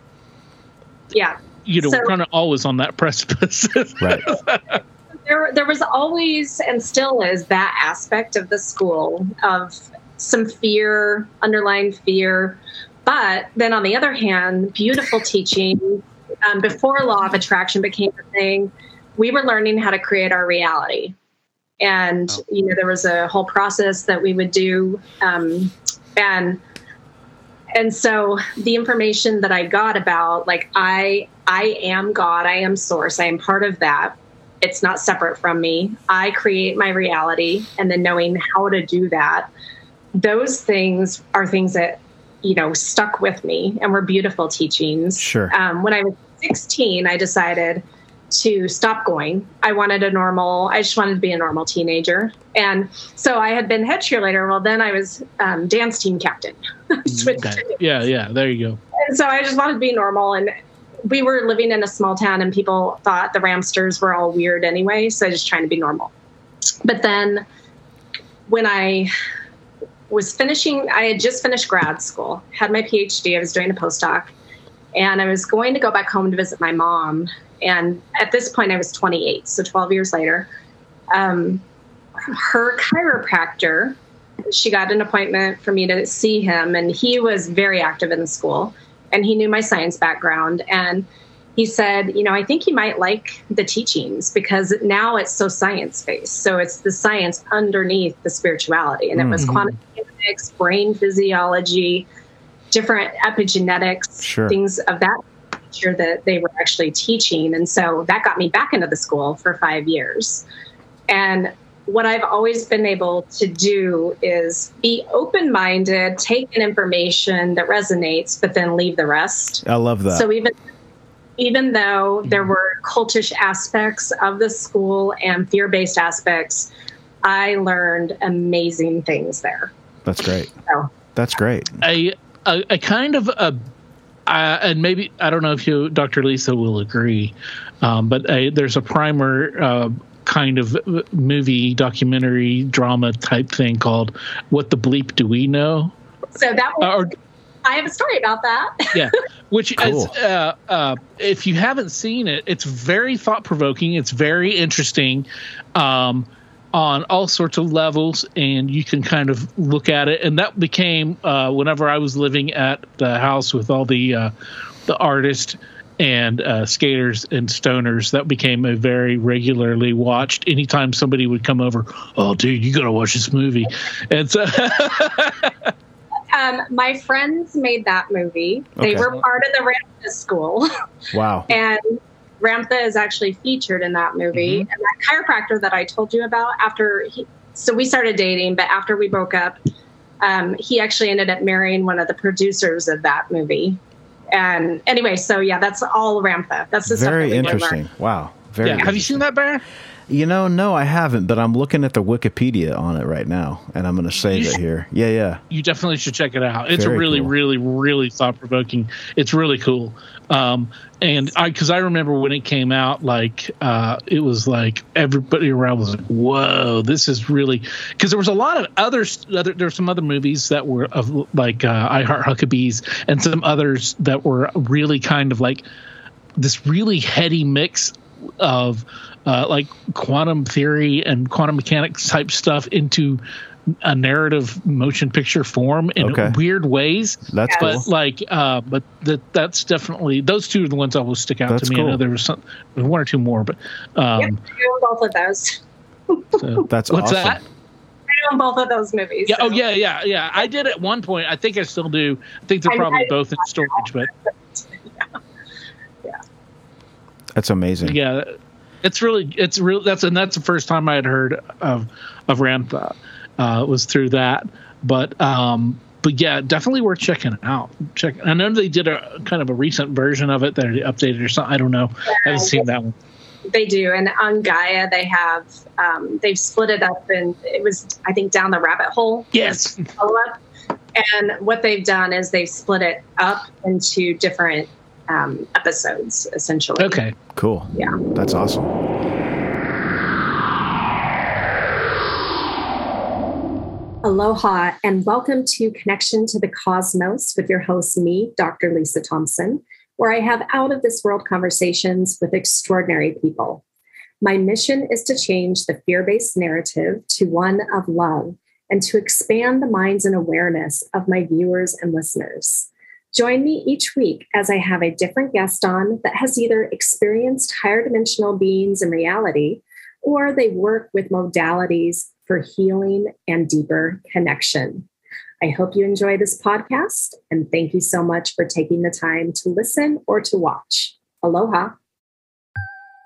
yeah. you know So- we're kind of always on that precipice Right. there there was always and still is that aspect of the school of some fear underlying fear but then on the other hand beautiful teaching um, before law of attraction became a thing we were learning how to create our reality and you know there was a whole process that we would do um, and and so the information that i got about like i i am god i am source i am part of that it's not separate from me. I create my reality and then knowing how to do that. Those things are things that, you know, stuck with me and were beautiful teachings. Sure. Um, when I was 16, I decided to stop going. I wanted a normal, I just wanted to be a normal teenager. And so I had been head cheerleader. Well, then I was um, dance team captain. Switched Okay. yeah yeah there you go and so I just wanted to be normal. And we were living in a small town, and people thought the Ramsters were all weird anyway. So I just trying to be normal. But then when I was finishing, I had just finished grad school, had my PhD, I was doing a postdoc, and I was going to go back home to visit my mom. And at this point, I was 28, so 12 years later. Um, her chiropractor, she got an appointment for me to see him, and he was very active in the school and he knew my science background and he said you know i think you might like the teachings because now it's so science based so it's the science underneath the spirituality and it was Mhm. quantum mechanics brain physiology different epigenetics Sure. things of that nature that they were actually teaching and so that got me back into the school for five years and what I've always been able to do is be open minded, take in information that resonates, but then leave the rest. I love that. So even even though there mm-hmm. were cultish aspects of the school and fear based aspects, I learned amazing things there. That's great. So That's great. a a, a kind of a uh, and maybe I don't know if you, Dr. Lisa, will agree, um, but a, there's a primer uh, kind of movie, documentary, drama type thing called "What the Bleep Do We Know?" so that Uh, or I have a story about that. yeah, which Cool. is uh, uh, if you haven't seen it, it's very thought provoking. It's very interesting. Um, on all sorts of levels, and you can kind of look at it. And that became uh, whenever I was living at the house with all the uh, the artists and uh, skaters and stoners. That became a very regularly watched. Anytime somebody would come over, oh, dude, you gotta watch this movie. And so, Um, my friends made that movie. They Okay. were part of the Ramtha school. Wow. And Ramtha is actually featured in that movie. Mm-hmm. And that chiropractor that I told you about, after he, so we started dating, but after we broke up, um, he actually ended up marrying one of the producers of that movie. And anyway, so yeah, that's all Ramtha. That's the stuff Very that interesting. Wow. Very. yeah, have you seen that, Bear? You know, no, I haven't, but I'm looking at the Wikipedia on it right now, and I'm going to save You it here. Yeah, yeah. you definitely should check it out. It's Very really, cool. really, really thought provoking. It's really cool. Um, and I, because I remember when it came out, like uh, it was like everybody around was like, "Whoa, this is really." Because there was a lot of other, other there were some other movies that were of like uh, I Heart Huckabees, and some others that were really kind of like this really heady mix of uh, like quantum theory and quantum mechanics type stuff into a narrative motion picture form in Okay. weird ways. That's Yes. cool. But like, uh, but that that's definitely those two are the ones that will stick out That's to me. I know there was some, one or two more, but um, Yep, both of those. so- That's what's awesome. that? I own both of those movies. Yeah. Oh yeah, yeah, yeah. I did at one point. I think I still do. I think they're probably I- both in storage, but yeah, That's amazing. yeah, it's really it's real. That's and that's the first time I had heard of of Ramtha uh, was through that. But um, but yeah, definitely worth checking out. Check. I know they did a kind of a recent version of it that they updated or something. I don't know. I haven't seen that one. They do, and on Gaia they have um, they've split it up, and it was I think down the rabbit hole. Yes. follow-up. And what they've done is they've split it up into different um, episodes, essentially. Okay. Cool. Yeah. That's awesome. Aloha, and welcome to Connection to the Cosmos with your host, me, Dr. Lisa Thompson, where I have out of this world conversations with extraordinary people. My mission is to change the fear based narrative to one of love and to expand the minds and awareness of my viewers and listeners. Join me each week as I have a different guest on that has either experienced higher dimensional beings in reality or they work with modalities for healing and deeper connection. I hope you enjoy this podcast and thank you so much for taking the time to listen or to watch. Aloha.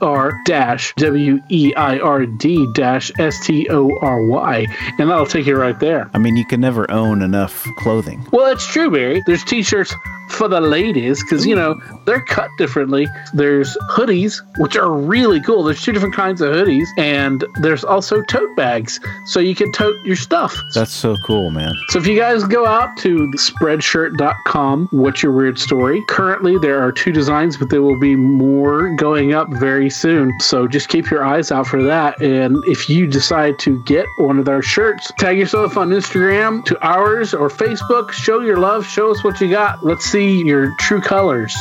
Y-E-R dash W-E-I-R-D dash S-T-O-R-Y. And that'll take you right there. I mean, you can never own enough clothing. Well, it's true, Barry. There's t-shirts for the ladies because you know they're cut differently. There's hoodies, which are really cool. There's two different kinds of hoodies, and there's also tote bags, so you can tote your stuff. That's so cool, man. So if you guys go out to spreadshirt.com, what's your weird story? Currently, there are two designs, but there will be more going up very soon. So just keep your eyes out for that. And if you decide to get one of our shirts, tag yourself on Instagram to ours or Facebook. Show your love. Show us what you got. Let's see your true colors.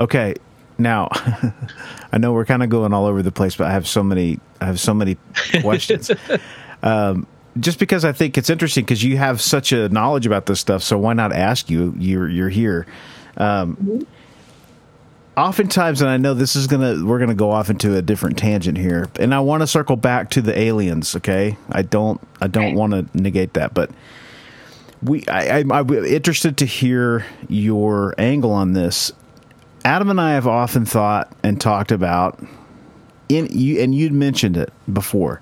Okay, now I know we're kind of going all over the place, but I have so many. I have so many questions. um, just because I think it's interesting because you have such a knowledge about this stuff, so why not ask you? You're you're here. Um, Oftentimes, and I know this is gonna we're gonna go off into a different tangent here, and I want to circle back to the aliens. Okay, I don't I don't Okay. want to negate that, but we I, I, I'm interested to hear your angle on this. Adam and I have often thought and talked about in you and you'd mentioned it before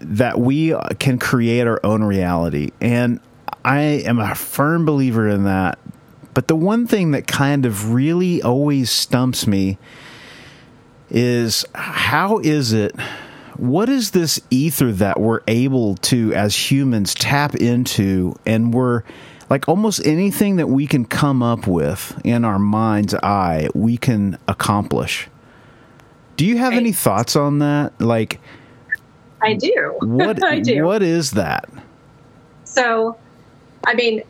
that we can create our own reality and I am a firm believer in that. But the one thing that kind of really always stumps me is how is it what is this ether that we're able to as humans tap into and we're like almost anything that we can come up with in our mind's eye we can accomplish do you have any thoughts on that like I do. what I do. what is that So, I mean,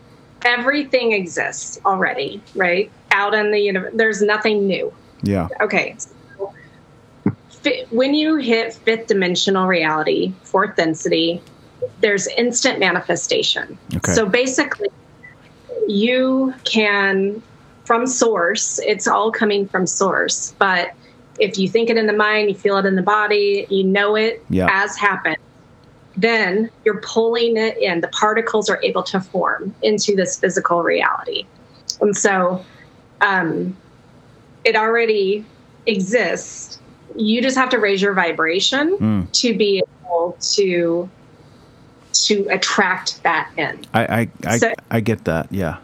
everything exists already, right? Out in the universe, there's nothing new. yeah Okay. When you hit fifth dimensional reality, fourth density, there's instant manifestation. Okay. So basically, you can, from source, it's all coming from source, but if you think it in the mind, you feel it in the body, you know it Yeah. as happened, then you're pulling it in. The particles are able to form into this physical reality. And so um, it already exists. You just have to raise your vibration Mm. to be able to to attract that in. I I I, So- I get that. Yeah.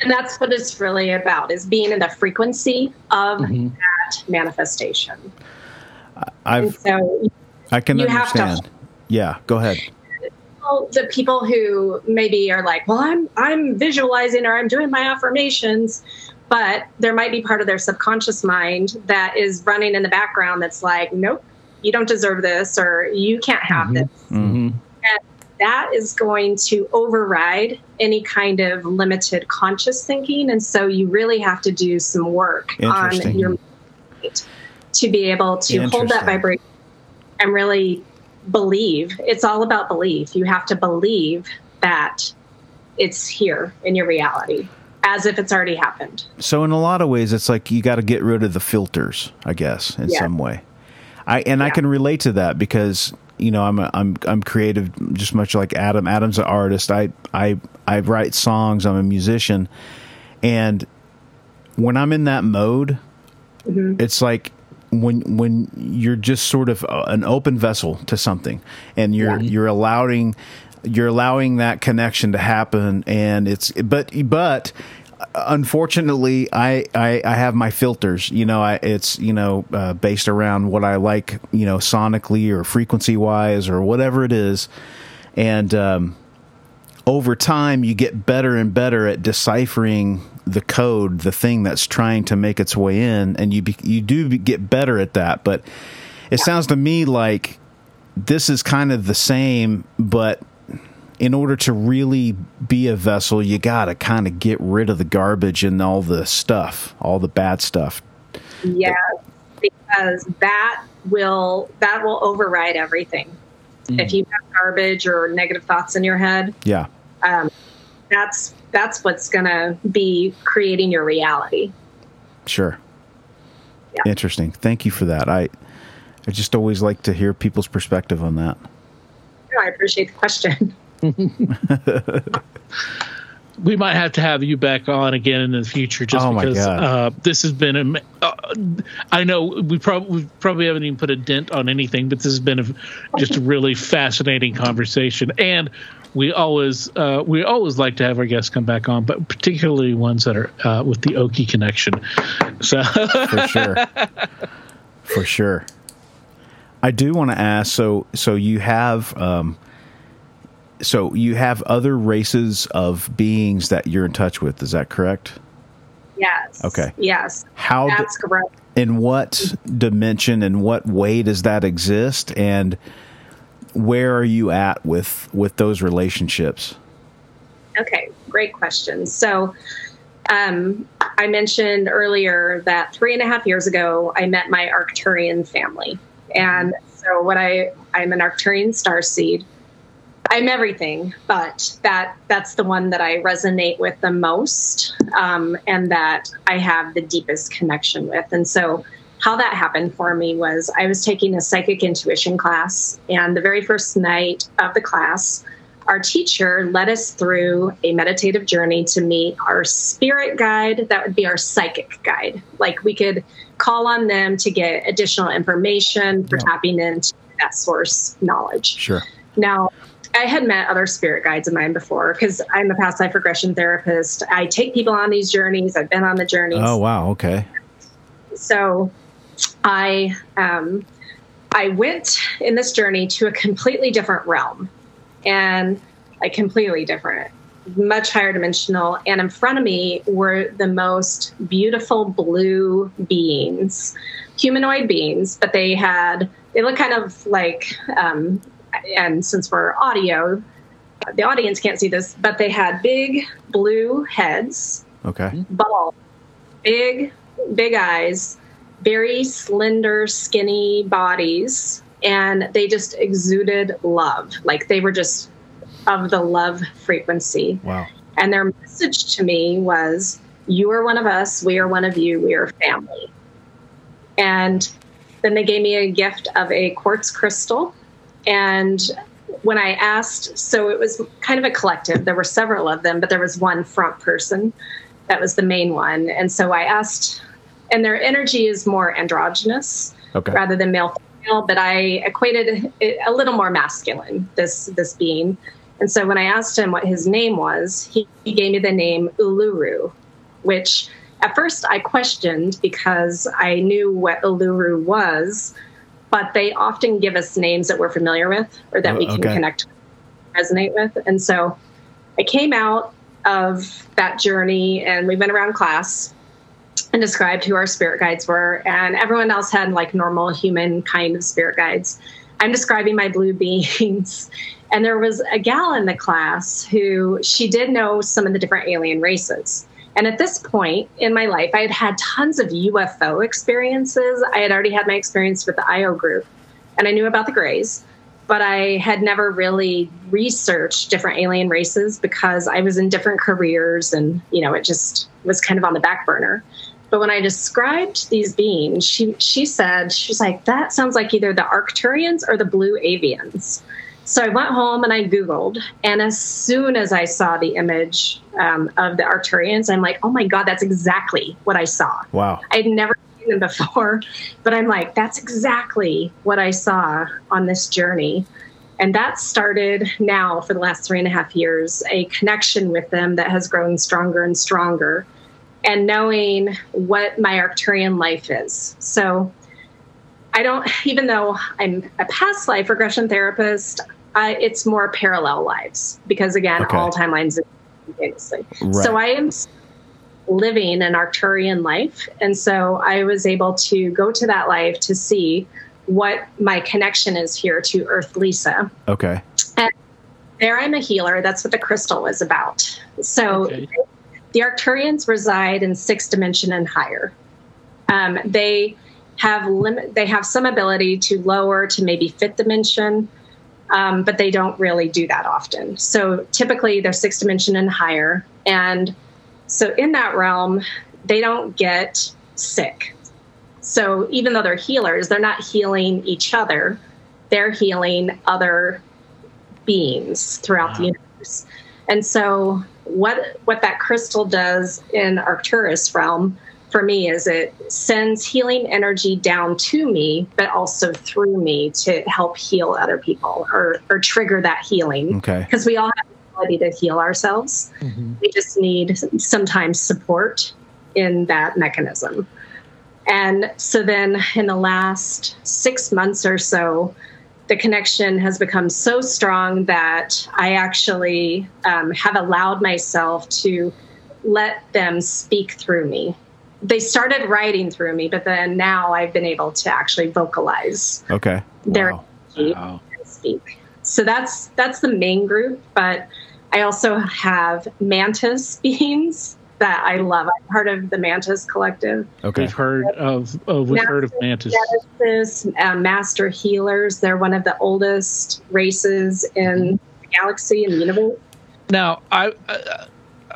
And that's what it's really about is being in the frequency of Mhm. that manifestation. I've so I can have to- understand. Yeah. Go ahead. the people who maybe are like, well, I'm I'm visualizing or I'm doing my affirmations, but there might be part of their subconscious mind that is running in the background that's like, nope, you don't deserve this or you can't have Mhm. this. Mhm. That is going to override any kind of limited conscious thinking, and so you really have to do some work on your mind to be able to hold that vibration and really believe. It's all about belief. You have to believe that it's here in your reality as if it's already happened. So in a lot of ways, it's like you got to get rid of the filters, I guess, in Yeah. some way. I and I can relate to that because you know I'm a, I'm I'm creative, just much like Adam. Adam's an artist. I I I write songs. I'm a musician, and when I'm in that mode, it's like when when you're just sort of uh, an open vessel to something, and you're you're allowing you're allowing that connection to happen, and it's but but unfortunately I, I i have my filters you know I, it's you know uh, based around what i like you know sonically or frequency wise or whatever it is and um, over time you get better and better at deciphering the code the thing that's trying to make its way in and you be, you do get better at that but it sounds to me like this is kind of the same but in order to really be a vessel, you got to kind of get rid of the garbage and all the stuff, all the bad stuff. Yes, because that will that will override everything. If you have garbage or negative thoughts in your head, Yeah. um, that's that's what's going to be creating your reality. Sure. Yeah. Interesting. Thank you for that. I I just always like to hear people's perspective on that. I appreciate the question. we might have to have you back on again in the future just Oh my because God. uh, this has been a, uh, I know we probably we probably haven't even put a dent on anything, but this has been a, just a really fascinating conversation, and we always uh, we always like to have our guests come back on, but particularly ones that are uh, with the Okie connection. So For sure. for sure. I do want to ask so so you have um so you have other races of beings that you're in touch with, is that correct? Yes. Okay. Yes, How that's correct. in what dimension and what way does that exist and where are you at with with those relationships Okay, great question. So, um, I mentioned earlier that three and a half years ago, I met my Arcturian family. And so, what I I'm an Arcturian star seed. I'm everything, but that that's the one that I resonate with the most, um, and that I have the deepest connection with. And so, how that happened for me was I was taking a psychic intuition class, and the very first night of the class, our teacher led us through a meditative journey to meet our spirit guide. That would be our psychic guide. Like we could call on them to get additional information for Yeah. tapping into that source knowledge. sure Now, I had met other spirit guides of mine before because I'm a past life regression therapist. I take people on these journeys. I've been on the journeys oh wow okay so i um, i went in this journey to a completely different realm and like completely different much higher dimensional and in front of me were the most beautiful blue beings humanoid beings but they had they look kind of like um, and since we're audio the audience can't see this but they had big blue heads okay bald, big, big eyes, very slender, skinny bodies, and they just exuded love. Like they were just of the love frequency. wow And their message to me was, You are one of us, we are one of you, we are family. And then they gave me a gift of a quartz crystal. And when I asked, so it was kind of a collective, there were several of them, but there was one front person that was the main one. And so I asked, and their energy is more androgynous Okay. rather than male female, but I equated it a little more masculine, this this being. And so when I asked him what his name was, he, he gave me the name Uluru, which at first I questioned because I knew what Uluru was, but they often give us names that we're familiar with or that Oh, we can okay. connect resonate with. And so I came out of that journey and we went around class and described who our spirit guides were. And everyone else had like normal human kind of spirit guides. I'm describing my blue beings. And there was a gal in the class who she did know some of the different alien races. And at this point in my life, I had had tons of UFO experiences. I had already had my experience with the IO group, and I knew about the Greys, but I had never really researched different alien races because I was in different careers and, you know, it just was kind of on the back burner. But when I described these beings, she she said, she's like, that sounds like either the Arcturians or the blue avians. So I went home and I Googled, and as soon as I saw the image um, of the Arcturians, I'm like, oh my God, that's exactly what I saw. Wow. I'd never seen them before, but I'm like, that's exactly what I saw on this journey. And that started now for the last three and a half years, a connection with them that has grown stronger and stronger, and knowing what my Arcturian life is. So I don't, even though I'm a past life regression therapist, I, it's more parallel lives because, again, Okay. all timelines simultaneously. Right. So I am living an Arcturian life. And so I was able to go to that life to see what my connection is here to Earth Lisa. okay. There I'm a healer. That's what the crystal was about. So Okay. the Arcturians reside in sixth dimension and higher. Um, they have limit. They have some ability to lower to maybe fifth dimension, um, but they don't really do that often. So typically they're six dimension and higher, and so in that realm, they don't get sick. So even though they're healers, they're not healing each other; they're healing other beings throughout the universe. And so what what that crystal does in Arcturus realm for me is it sends healing energy down to me, but also through me to help heal other people or or trigger that healing. Okay. Because we all have the ability to heal ourselves. We just need sometimes support in that mechanism. And so then in the last six months or so, the connection has become so strong that I actually um, have allowed myself to let them speak through me. They started writing through me, but then now I've been able to actually vocalize Okay. their Wow. Wow. speak. So that's that's the main group, but I also have mantis beings that I love. I'm part of the Mantis Collective. Okay. We've heard of, of we've heard of mantis. Genesis, uh, master healers. They're one of the oldest races in the galaxy and the universe. Now, I, I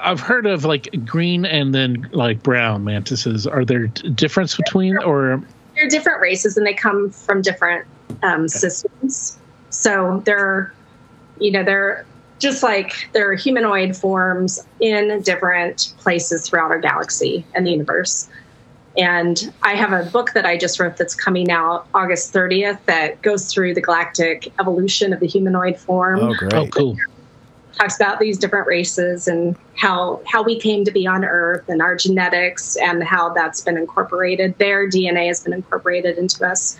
I've heard of like green and then like brown mantises. Are there d- difference between or They're different races and they come from different um, systems. So they're, you know, they're just like they're humanoid forms in different places throughout our galaxy and the universe. And I have a book that I just wrote that's coming out August 30th that goes through the galactic evolution of the humanoid form. Oh, great. oh cool talks about these different races and how how we came to be on earth and our genetics and how that's been incorporated their dna has been incorporated into us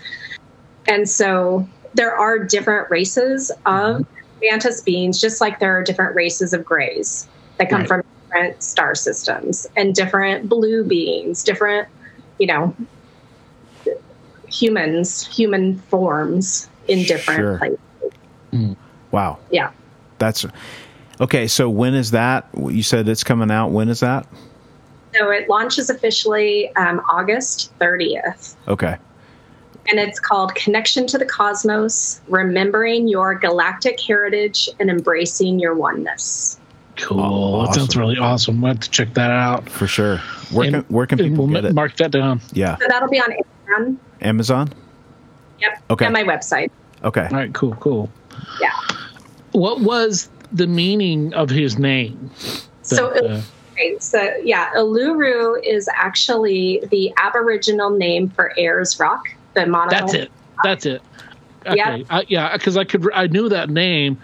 and so there are different races of mm-hmm. mantis beings just like there are different races of grays that come Right. from different star systems and different blue beings different you know humans human forms in different Sure. places mm. Wow. yeah That's okay. So when is that? You said it's coming out. When is that? So it launches officially um, August 30th, Okay. and it's called Connection to the Cosmos Remembering Your Galactic Heritage and Embracing Your Oneness. cool Oh, that sounds really awesome we'll have to check that out For sure. Where And- can where can people we'll get it? mark that down Yeah. So that'll be on Amazon. Amazon. Yep. Okay. And my website. Okay. All right, cool, cool. Yeah. What was the meaning of his name? So, uh, so yeah, Uluru is actually the Aboriginal name for Ayers Rock, the monolith. that's it. That's it. Okay. Yeah. I, yeah, because I could, I knew that name,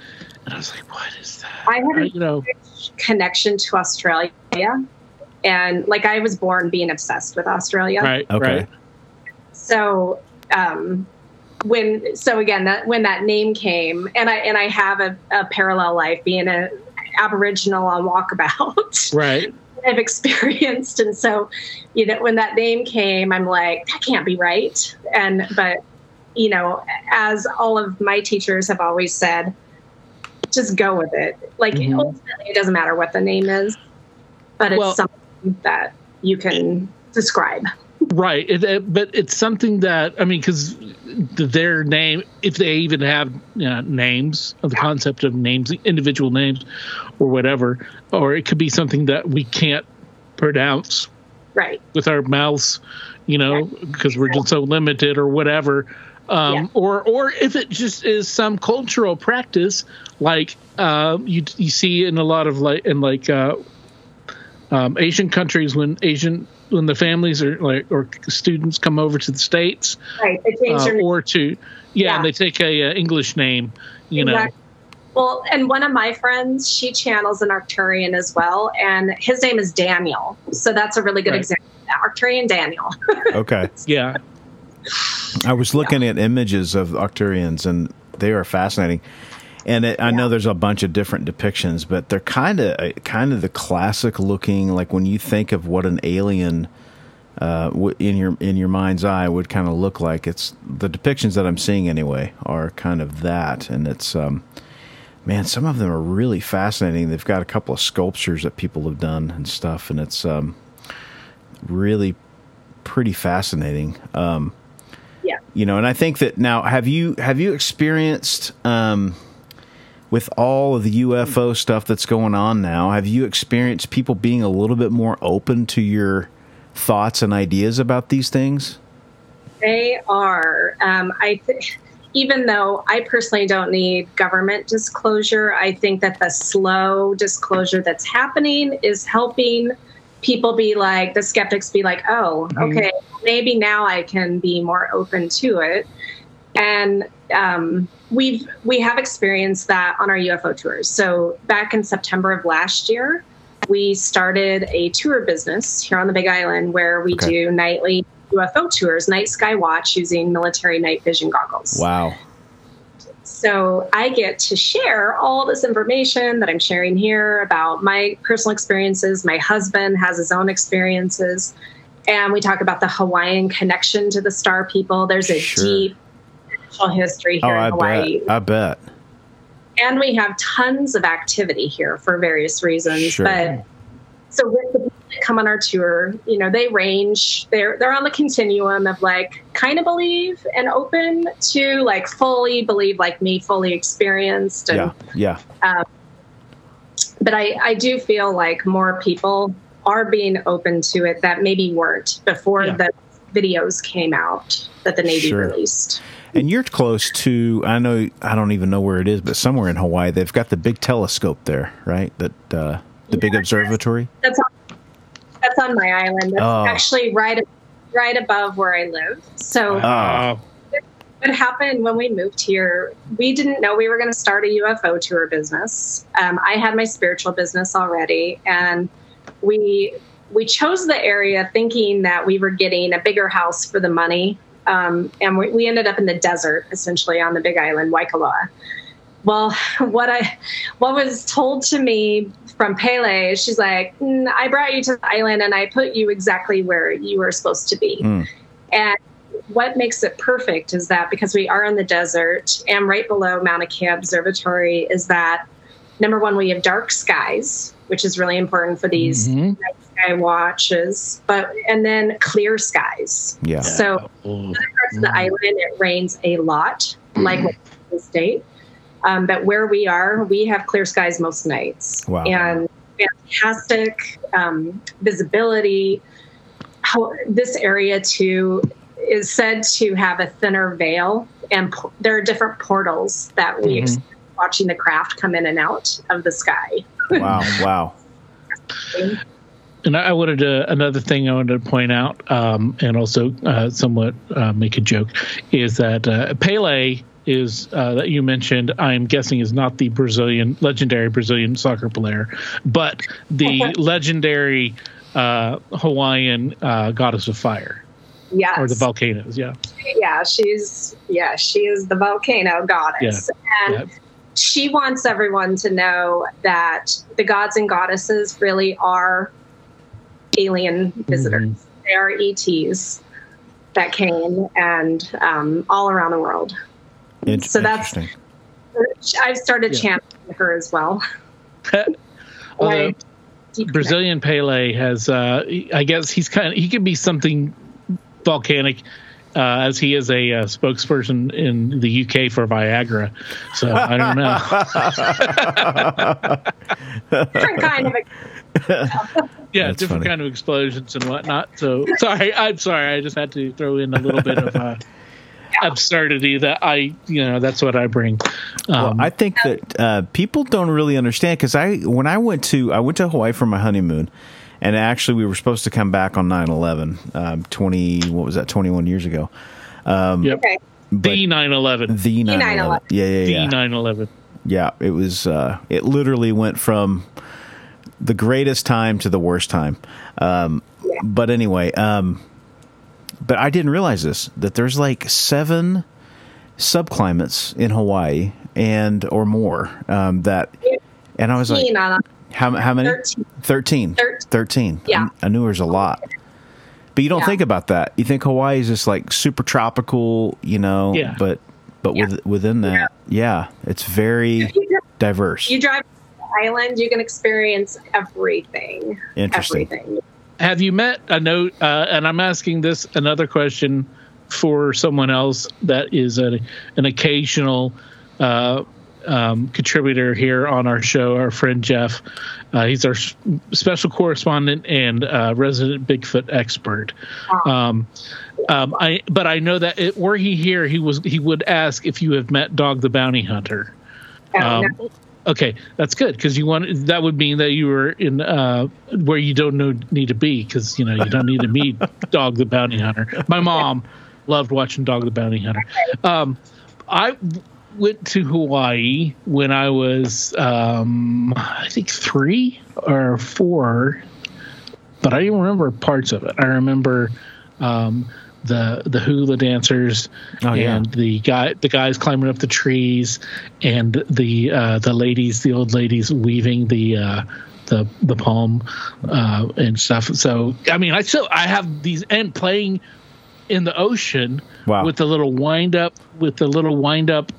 and I was like, "What is that?" I had I- a you know, connection to Australia, and like I was born being obsessed with Australia. right? Okay. Right. So um, when so again that when that name came, and I and I have a, a parallel life being a Aboriginal on walkabout. Right. I've experienced. And so, you know, when that name came, I'm like, that can't be right. And, but, you know, as all of my teachers have always said, just go with it. Like, Mhm. ultimately, it doesn't matter what the name is, but it's Well- something that you can describe. Right. It, it- but it's something that I mean, because their name, if they even have you know, names, of the concept of names, individual names, or whatever, or it could be something that we can't pronounce Right. with our mouths, you know, because we're just so limited or whatever. Um, Yeah. Or, or if it just is some cultural practice, like uh, you you see in a lot of like in like uh, um, Asian countries when Asian when the families are like or students come over to the states Right. They changed uh, their name. or to yeah, Yeah. and they take a, uh English name, you know. Well, and one of my friends, she channels an Arcturian as well, and his name is Daniel. So that's a really good Right. example. Arcturian Daniel. Okay. Yeah. I was looking at images of Arcturians, and they are fascinating. And it, I know there's a bunch of different depictions, but they're kind of kind of the classic looking. Like when you think of what an alien uh, in your in your mind's eye would kind of look like, it's the depictions that I'm seeing anyway are kind of that. And it's um, man, some of them are really fascinating. They've got a couple of sculptures that people have done and stuff, and it's um, really pretty fascinating. Um, Yeah. you know and i think that now have you have you experienced um with all of the ufo stuff that's going on now have you experienced people being a little bit more open to your thoughts and ideas about these things They are. Um, I th- even though I personally don't need government disclosure, I think that the slow disclosure that's happening is helping people be like the skeptics be like, oh, okay, maybe now I can be more open to it. And um, we've we have experienced that on our UFO tours. So back in September of last year, we started a tour business here on the Big Island where we Okay. do nightly UFO tours, night sky watch using military night vision goggles. wow So I get to share all this information that I'm sharing here about my personal experiences. My husband has his own experiences. And we talk about the Hawaiian connection to the star people. There's a Sure. deep spiritual history oh here i in Hawaii. bet i bet And we have tons of activity here for various reasons. Sure. But so with the people that come on our tour, you know, they range. They're they're on the continuum of like kind of believe and open to like fully believe, like me, fully experienced. And, yeah yeah um, But I I do feel like more people are being open to it that maybe weren't before Yeah. the videos came out that the Navy Sure. released. And you're close to i know i don't even know where it is but somewhere in hawaii they've got the big telescope there right that uh the big observatory That's on, that's on my island. That's Oh. actually right right above where I live. So oh what happened when we moved here? We didn't know we were going to start a UFO tour business. Um, I had my spiritual business already, and we we chose the area thinking that we were getting a bigger house for the money. Um, and we, we ended up in the desert, essentially on the Big Island, Waikoloa. Well, what I what was told to me from Pele, is she's like, "Mm, I brought you to the island and I put you exactly where you were supposed to be. Mm. And what makes it perfect is that because we are in the desert and right below Mauna Kea Observatory is that number one, we have dark skies, which is really important for these Mhm. night sky watches, but and then clear skies. yeah So Oh, parts of the island it rains a lot, like the state. Um, but where we are, we have clear skies most nights, Wow. and fantastic um, visibility. How, this area too, is said to have a thinner veil, and p- there are different portals that we Mhm. experience watching the craft come in and out of the sky. Wow, wow. And I I wanted to another thing I wanted to point out, um, and also uh, somewhat uh, make a joke, is that uh, Pele is uh, that you mentioned. I'm guessing is not the Brazilian legendary Brazilian soccer player, but the legendary uh, Hawaiian uh, goddess of fire Yes. or the volcanoes. Yeah, yeah, she's yeah, she is the volcano goddess. And yeah. she wants everyone to know that the gods and goddesses really are alien visitors. Mhm. They are ETs that came and um, all around the world. Int- So that's I've started Yeah. chanting her as well. Although I- Brazilian Pele has, uh, I guess he's kind of he could be something volcanic. Uh, as he is a uh, spokesperson in the UK for Viagra, so I don't know. different kind of yeah, That's different funny. kind of explosions and whatnot. So sorry, I'm sorry. I just had to throw in a little bit of uh, absurdity that I, you know, that's what I bring. Well, Um, I think that uh, people don't really understand because I when I went to I went to Hawaii for my honeymoon, and actually we were supposed to come back on 9-11, um, twenty what was that twenty one years ago. yep. okay. But the 9/11. the 9/11. 9/11. Yeah, yeah, The yeah. 9/11. Yeah, it was. Uh, it literally went from the greatest time to the worst time. Um, But anyway, um, but I didn't realize this that there's like seven subclimates in Hawaii and or more um, that. And I was like, how, how many? 13. 13. Thirteen. 13. Yeah. I, I knew there was a lot. But you don't Yeah. think about that. You think Hawaii is just like super tropical, you know, Yeah. but but with, within that, yeah, it's very You, diverse. you drive to the island, you can experience everything. Interesting. Everything. Have you met a note? Uh, and I'm asking this another question for someone else that is a, an occasional uh, um, contributor here on our show. Our friend Jeff, uh, he's our s- special correspondent and uh, resident Bigfoot expert. Um, um, I but I know that it, were he here, he was he would ask if you have met Dog the Bounty Hunter. Oh, Um, no. Okay, that's good because you want that would mean that you were in uh, where you don't know, need to be because you know you don't need to meet Dog the Bounty Hunter. My mom loved watching Dog the Bounty Hunter. Um, I went to Hawaii when I was um, I think three or four, but I don't remember parts of it. I remember um, the the hula dancers Oh, yeah. and the guy the guys climbing up the trees and the uh, the ladies the old ladies weaving the uh, the the palm uh, and stuff. So I mean I still I have these and playing in the ocean Wow. with the little wind up with the little wind up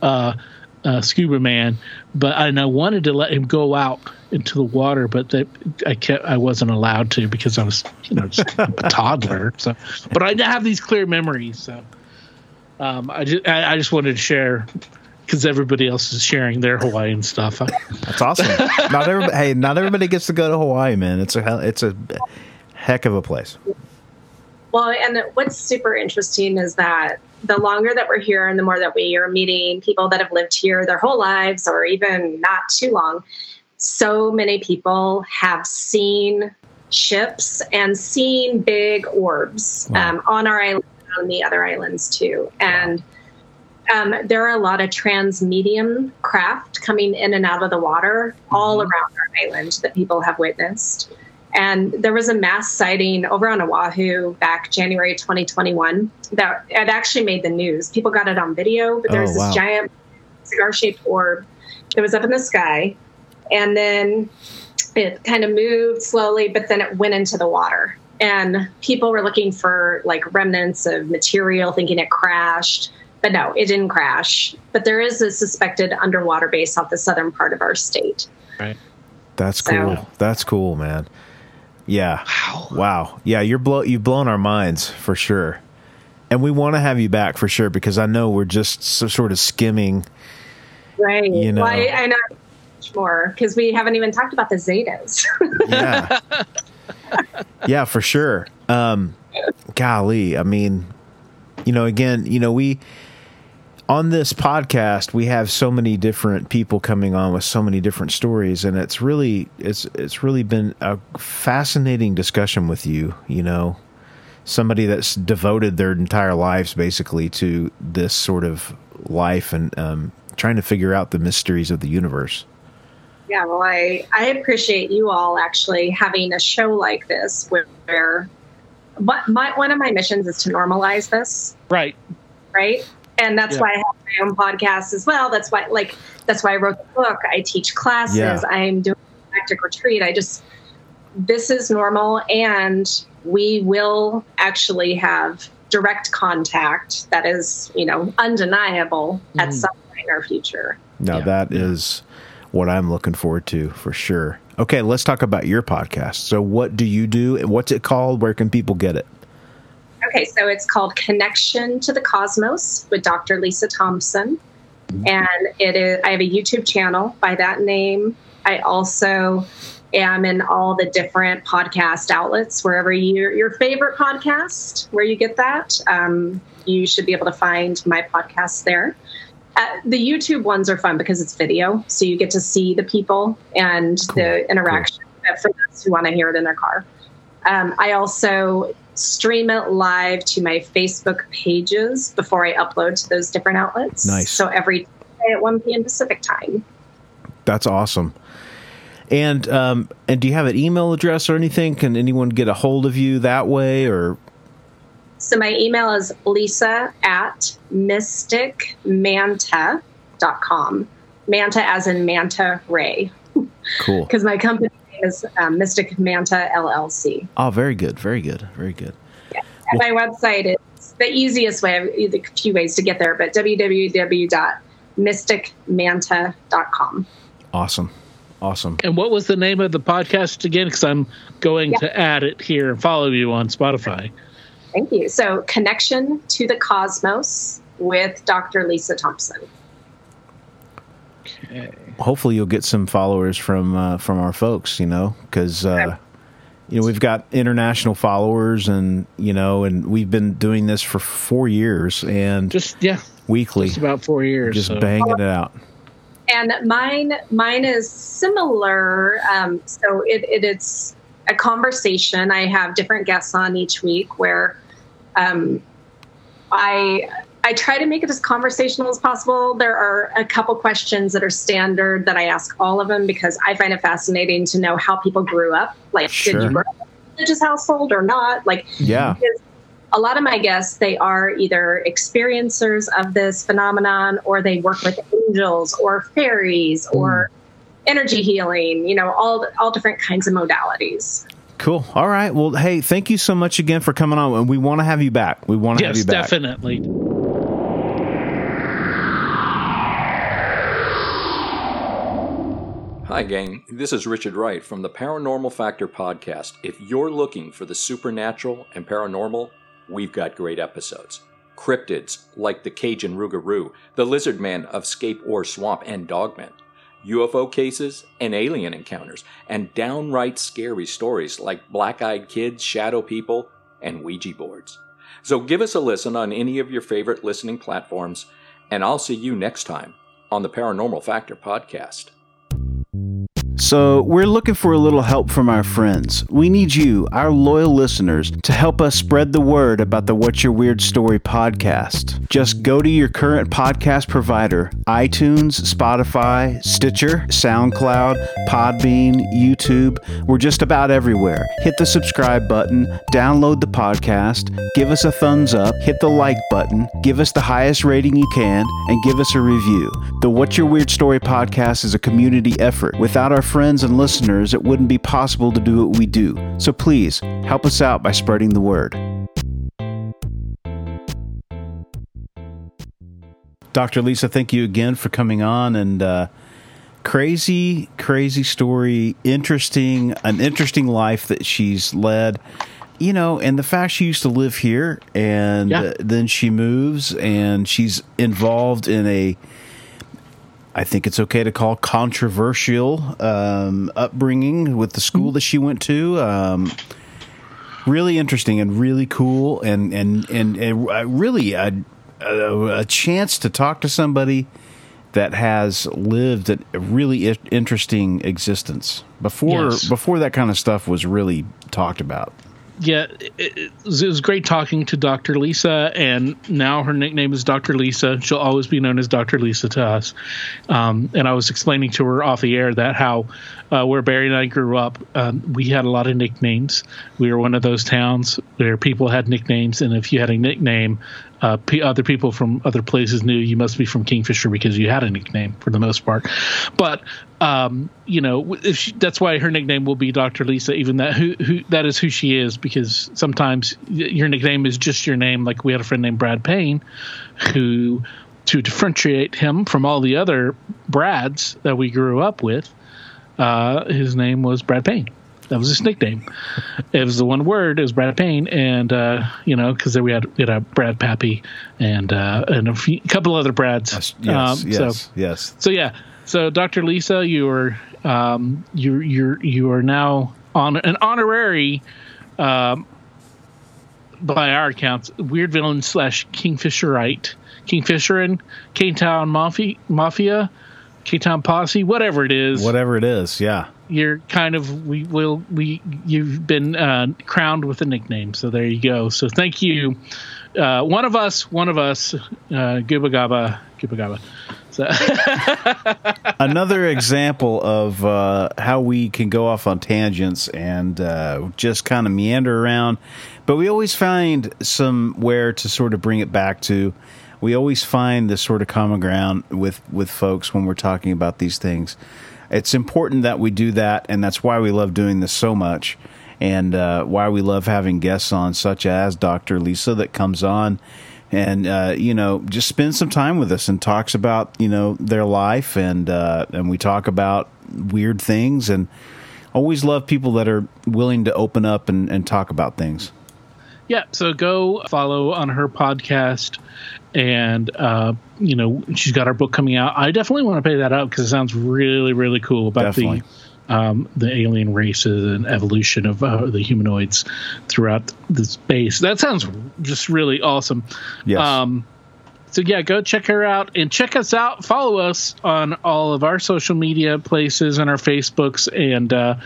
uh, scuba man. But and I wanted to let him go out into the water, but that I kept I wasn't allowed to because I was you know just a toddler. So, but I have these clear memories. So, um, I just I, I just wanted to share because everybody else is sharing their Hawaiian stuff. That's awesome. not hey, not everybody gets to go to Hawaii, man. It's a it's a heck of a place. Well, and what's super interesting is that the longer that we're here and the more that we are meeting people that have lived here their whole lives or even not too long, so many people have seen ships and seen big orbs Wow. um, on our island and on the other islands too. And um, there are a lot of trans-medium craft coming in and out of the water all around our island that people have witnessed. And there was a mass sighting over on Oahu back January 2021 that it actually made the news. People got it on video, but there was Oh, this wow. giant cigar shaped orb that was up in the sky. And then it kind of moved slowly, but then it went into the water. And people were looking for like remnants of material, thinking it crashed. But no, it didn't crash. But there is a suspected underwater base off the southern part of our state. Right. That's So- cool. That's cool, man. Yeah. Wow. Wow. Yeah, you're blow you've blown our minds for sure. And we want to have you back for sure because I know we're just so, sort of skimming. Right. You know. Well, I, I know much more because we haven't even talked about the Zetas. Yeah. yeah, for sure. Um golly, I mean, you know, again, you know, we on this podcast we have so many different people coming on with so many different stories and it's really it's it's really been a fascinating discussion with you you know somebody that's devoted their entire lives basically to this sort of life and um, trying to figure out the mysteries of the universe Yeah, well, I, I appreciate you all actually having a show like this where, where but my, one of my missions is to normalize this, Right. right? And that's Yeah. why I have my own podcast as well. That's why, like, that's why I wrote the book. I teach classes. Yeah. I'm doing a tactic retreat. I just, this is normal, and we will actually have direct contact that is, you know, undeniable at Mhm. some point in our future. now Yeah. that is what i'm looking forward to for sure okay let's talk about your podcast so what do you do and what's it called where can people get it Okay, so it's called Connection to the Cosmos with Dr. Lisa Thompson. And it is I have a YouTube channel by that name. I also am in all the different podcast outlets, wherever your your favorite podcast, where you get that. Um, you should be able to find my podcast there. Uh, the YouTube ones are fun because it's video, so you get to see the people and Cool, the interaction uh, for those who want to hear it in their car. Um, I also stream it live to my Facebook pages before I upload to those different outlets. Nice. So every day at 1 p.m. Pacific time. That's awesome. And um, and do you have an email address or anything? Can anyone get a hold of you that way? Or So my email is lisa at mysticmanta.com. Manta as in Manta Ray, cool. because my company is um, Mystic Manta LLC. Oh, very good, very good, very good. And my website is the easiest way, a few ways to get there, but www.mysticmanta.com. Awesome, awesome. And what was the name of the podcast again? Because I'm going Yeah. to add it here and follow you on Spotify. Thank you. So, Connection to the Cosmos with Dr. Lisa Thompson. Okay. Hopefully, you'll get some followers from uh, from our folks. You know, because uh, you know we've got international followers, and you know, and we've been doing this for four years and Just yeah, weekly, just about four years. just so. banging it out. And mine, mine is similar. Um, so it, it, it's a conversation. I have different guests on each week where um, I I try to make it as conversational as possible. There are a couple questions that are standard that I ask all of them because I find it fascinating to know how people grew up. Like, Sure. did you grow up in a religious household or not? Like, Yeah, a lot of my guests they are either experiencers of this phenomenon or they work with angels or fairies or energy healing you know all all different kinds of modalities cool. All right. Well, hey, thank you so much again for coming on, and we want to have you back. We want to have you back. Yes, definitely. Hi, gang. This is Richard Wright from the Paranormal Factor podcast. If you're looking for the supernatural and paranormal, we've got great episodes. Cryptids like the Cajun Rougarou, the Lizard Man of Scape Ore Swamp and Dogman, UFO cases and alien encounters, and downright scary stories like black eyed kids, shadow people, and Ouija boards. So give us a listen on any of your favorite listening platforms, and I'll see you next time on the Paranormal Factor podcast. So, we're looking for a little help from our friends. We need you, our loyal listeners, to help us spread the word about the What's Your Weird Story podcast. Just go to your current podcast provider iTunes, Spotify, Stitcher, SoundCloud, Podbean, YouTube. We're just about everywhere. Hit the subscribe button, download the podcast, give us a thumbs up, hit the like button, give us the highest rating you can, and give us a review. The What's Your Weird Story podcast is a community effort. Without our friends and listeners, it wouldn't be possible to do what we do. So please help us out by spreading the word. Dr. Lisa, thank you again for coming on and uh, crazy, crazy story, interesting, an interesting life that she's led. You know, and the fact she used to live here and Yeah. uh, then she moves and she's involved in a I think it's okay to call controversial um, upbringing with the school that she went to. Um, really interesting and really cool, and and and, and uh, really a, a, a chance to talk to somebody that has lived a really interesting existence before Yes. before that kind of stuff was really talked about. Yeah, it, it, was- great talking to Dr. Lisa, and now her nickname is Dr. Lisa. She'll always be known as Dr. Lisa to us. Um, and I was explaining to her off the air that how uh, where Barry and I grew up, um, we had a lot of nicknames. We were one of those towns where people had nicknames, and if you had a nickname, uh, p- other people from other places knew you must be from Kingfisher because you had a nickname for the most part. But um, you know, if she, that's why her nickname will be Dr. Lisa. Even that who who that is who she is because sometimes your nickname is just your name. Like we had a friend named Brad Payne, who to differentiate him from all the other Brads that we grew up with, uh, his name was Brad Payne. That was his nickname. It was the one word. It was Brad Payne, and uh, you know, because then we had we had a Brad Pappy and uh, and a few, couple other Brads. Yes, Um, yes, So yes. so yeah, so Dr. Lisa, you are um, you you're you are now on an honorary, um, by our accounts, weird villain slash Kingfisherite, Kingfisher and K-Town Mafia, Mafia, K-Town Posse, whatever it is. Whatever it is, yeah. You're kind of we will we you've been uh, crowned with a nickname, so there you go. So thank you, uh, one of us, one of us, uh, Gubba Gabba. So. Another example of uh, how we can go off on tangents and uh, just kind of meander around, but we always find somewhere to sort of bring it back to. We always find this sort of common ground with with folks when we're talking about these things. It's important that we do that, and that's why we love doing this so much, and uh, why we love having guests on, such as Dr. Lisa, that comes on and uh, you know just spends some time with us and talks about you know their life and uh, and we talk about weird things and always love people that are willing to open up and, and talk about things. Yeah, so go follow on her podcast, and uh, you know she's got her book coming out. I definitely want to pay that out because it sounds really, really cool about Definitely. the um, the alien races and evolution of uh, the humanoids throughout the space. That sounds just really awesome. Yes. Um, so yeah, go check her out and check us out. Follow us on all of our social media places and our Facebooks and uh,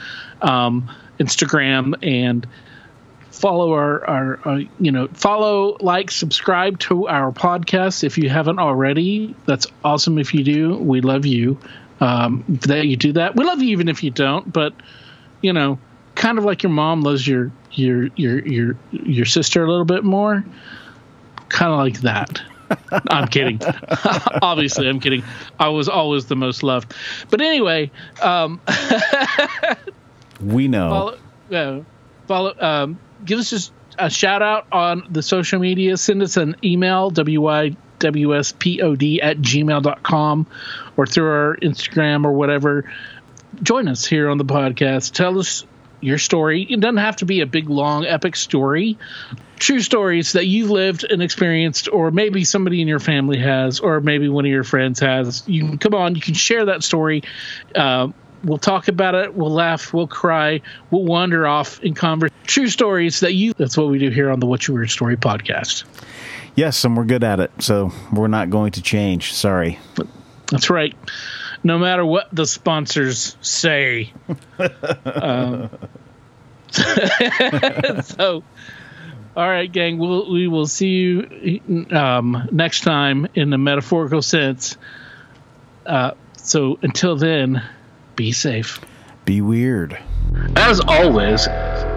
um, Instagram and follow our, our, our you know follow like subscribe to our podcast if you haven't already that's awesome if you do we love you um, that you do that. We love you even if you don't but you know kind of like your mom loves your your your your your sister a little bit more. Kind of like that. I'm kidding. Obviously i'm kidding. I was always the most loved. But anyway um we know. follow, uh, follow um, give us just a shout out on the social media. Send us an email wywspod at gmail.com or through our instagram or whatever. Join us here on the podcast. Tell us your story. It doesn't have to be a big long epic story. True stories that you've lived and experienced or maybe somebody in your family has or maybe one of your friends has. You can come on. You can share that story. Uh, we'll talk about it. We'll laugh. We'll cry. We'll wander off in conversation true stories that you that's what we do here on the What You weird story podcast yes, and we're good at it, so we're not going to change. Sorry. that's right no matter what the sponsors say um, so all right gang we'll, we will see you um, next time in the metaphorical sense uh, so until then be safe Be weird. As always,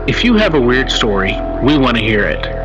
if you have a weird story, we want to hear it.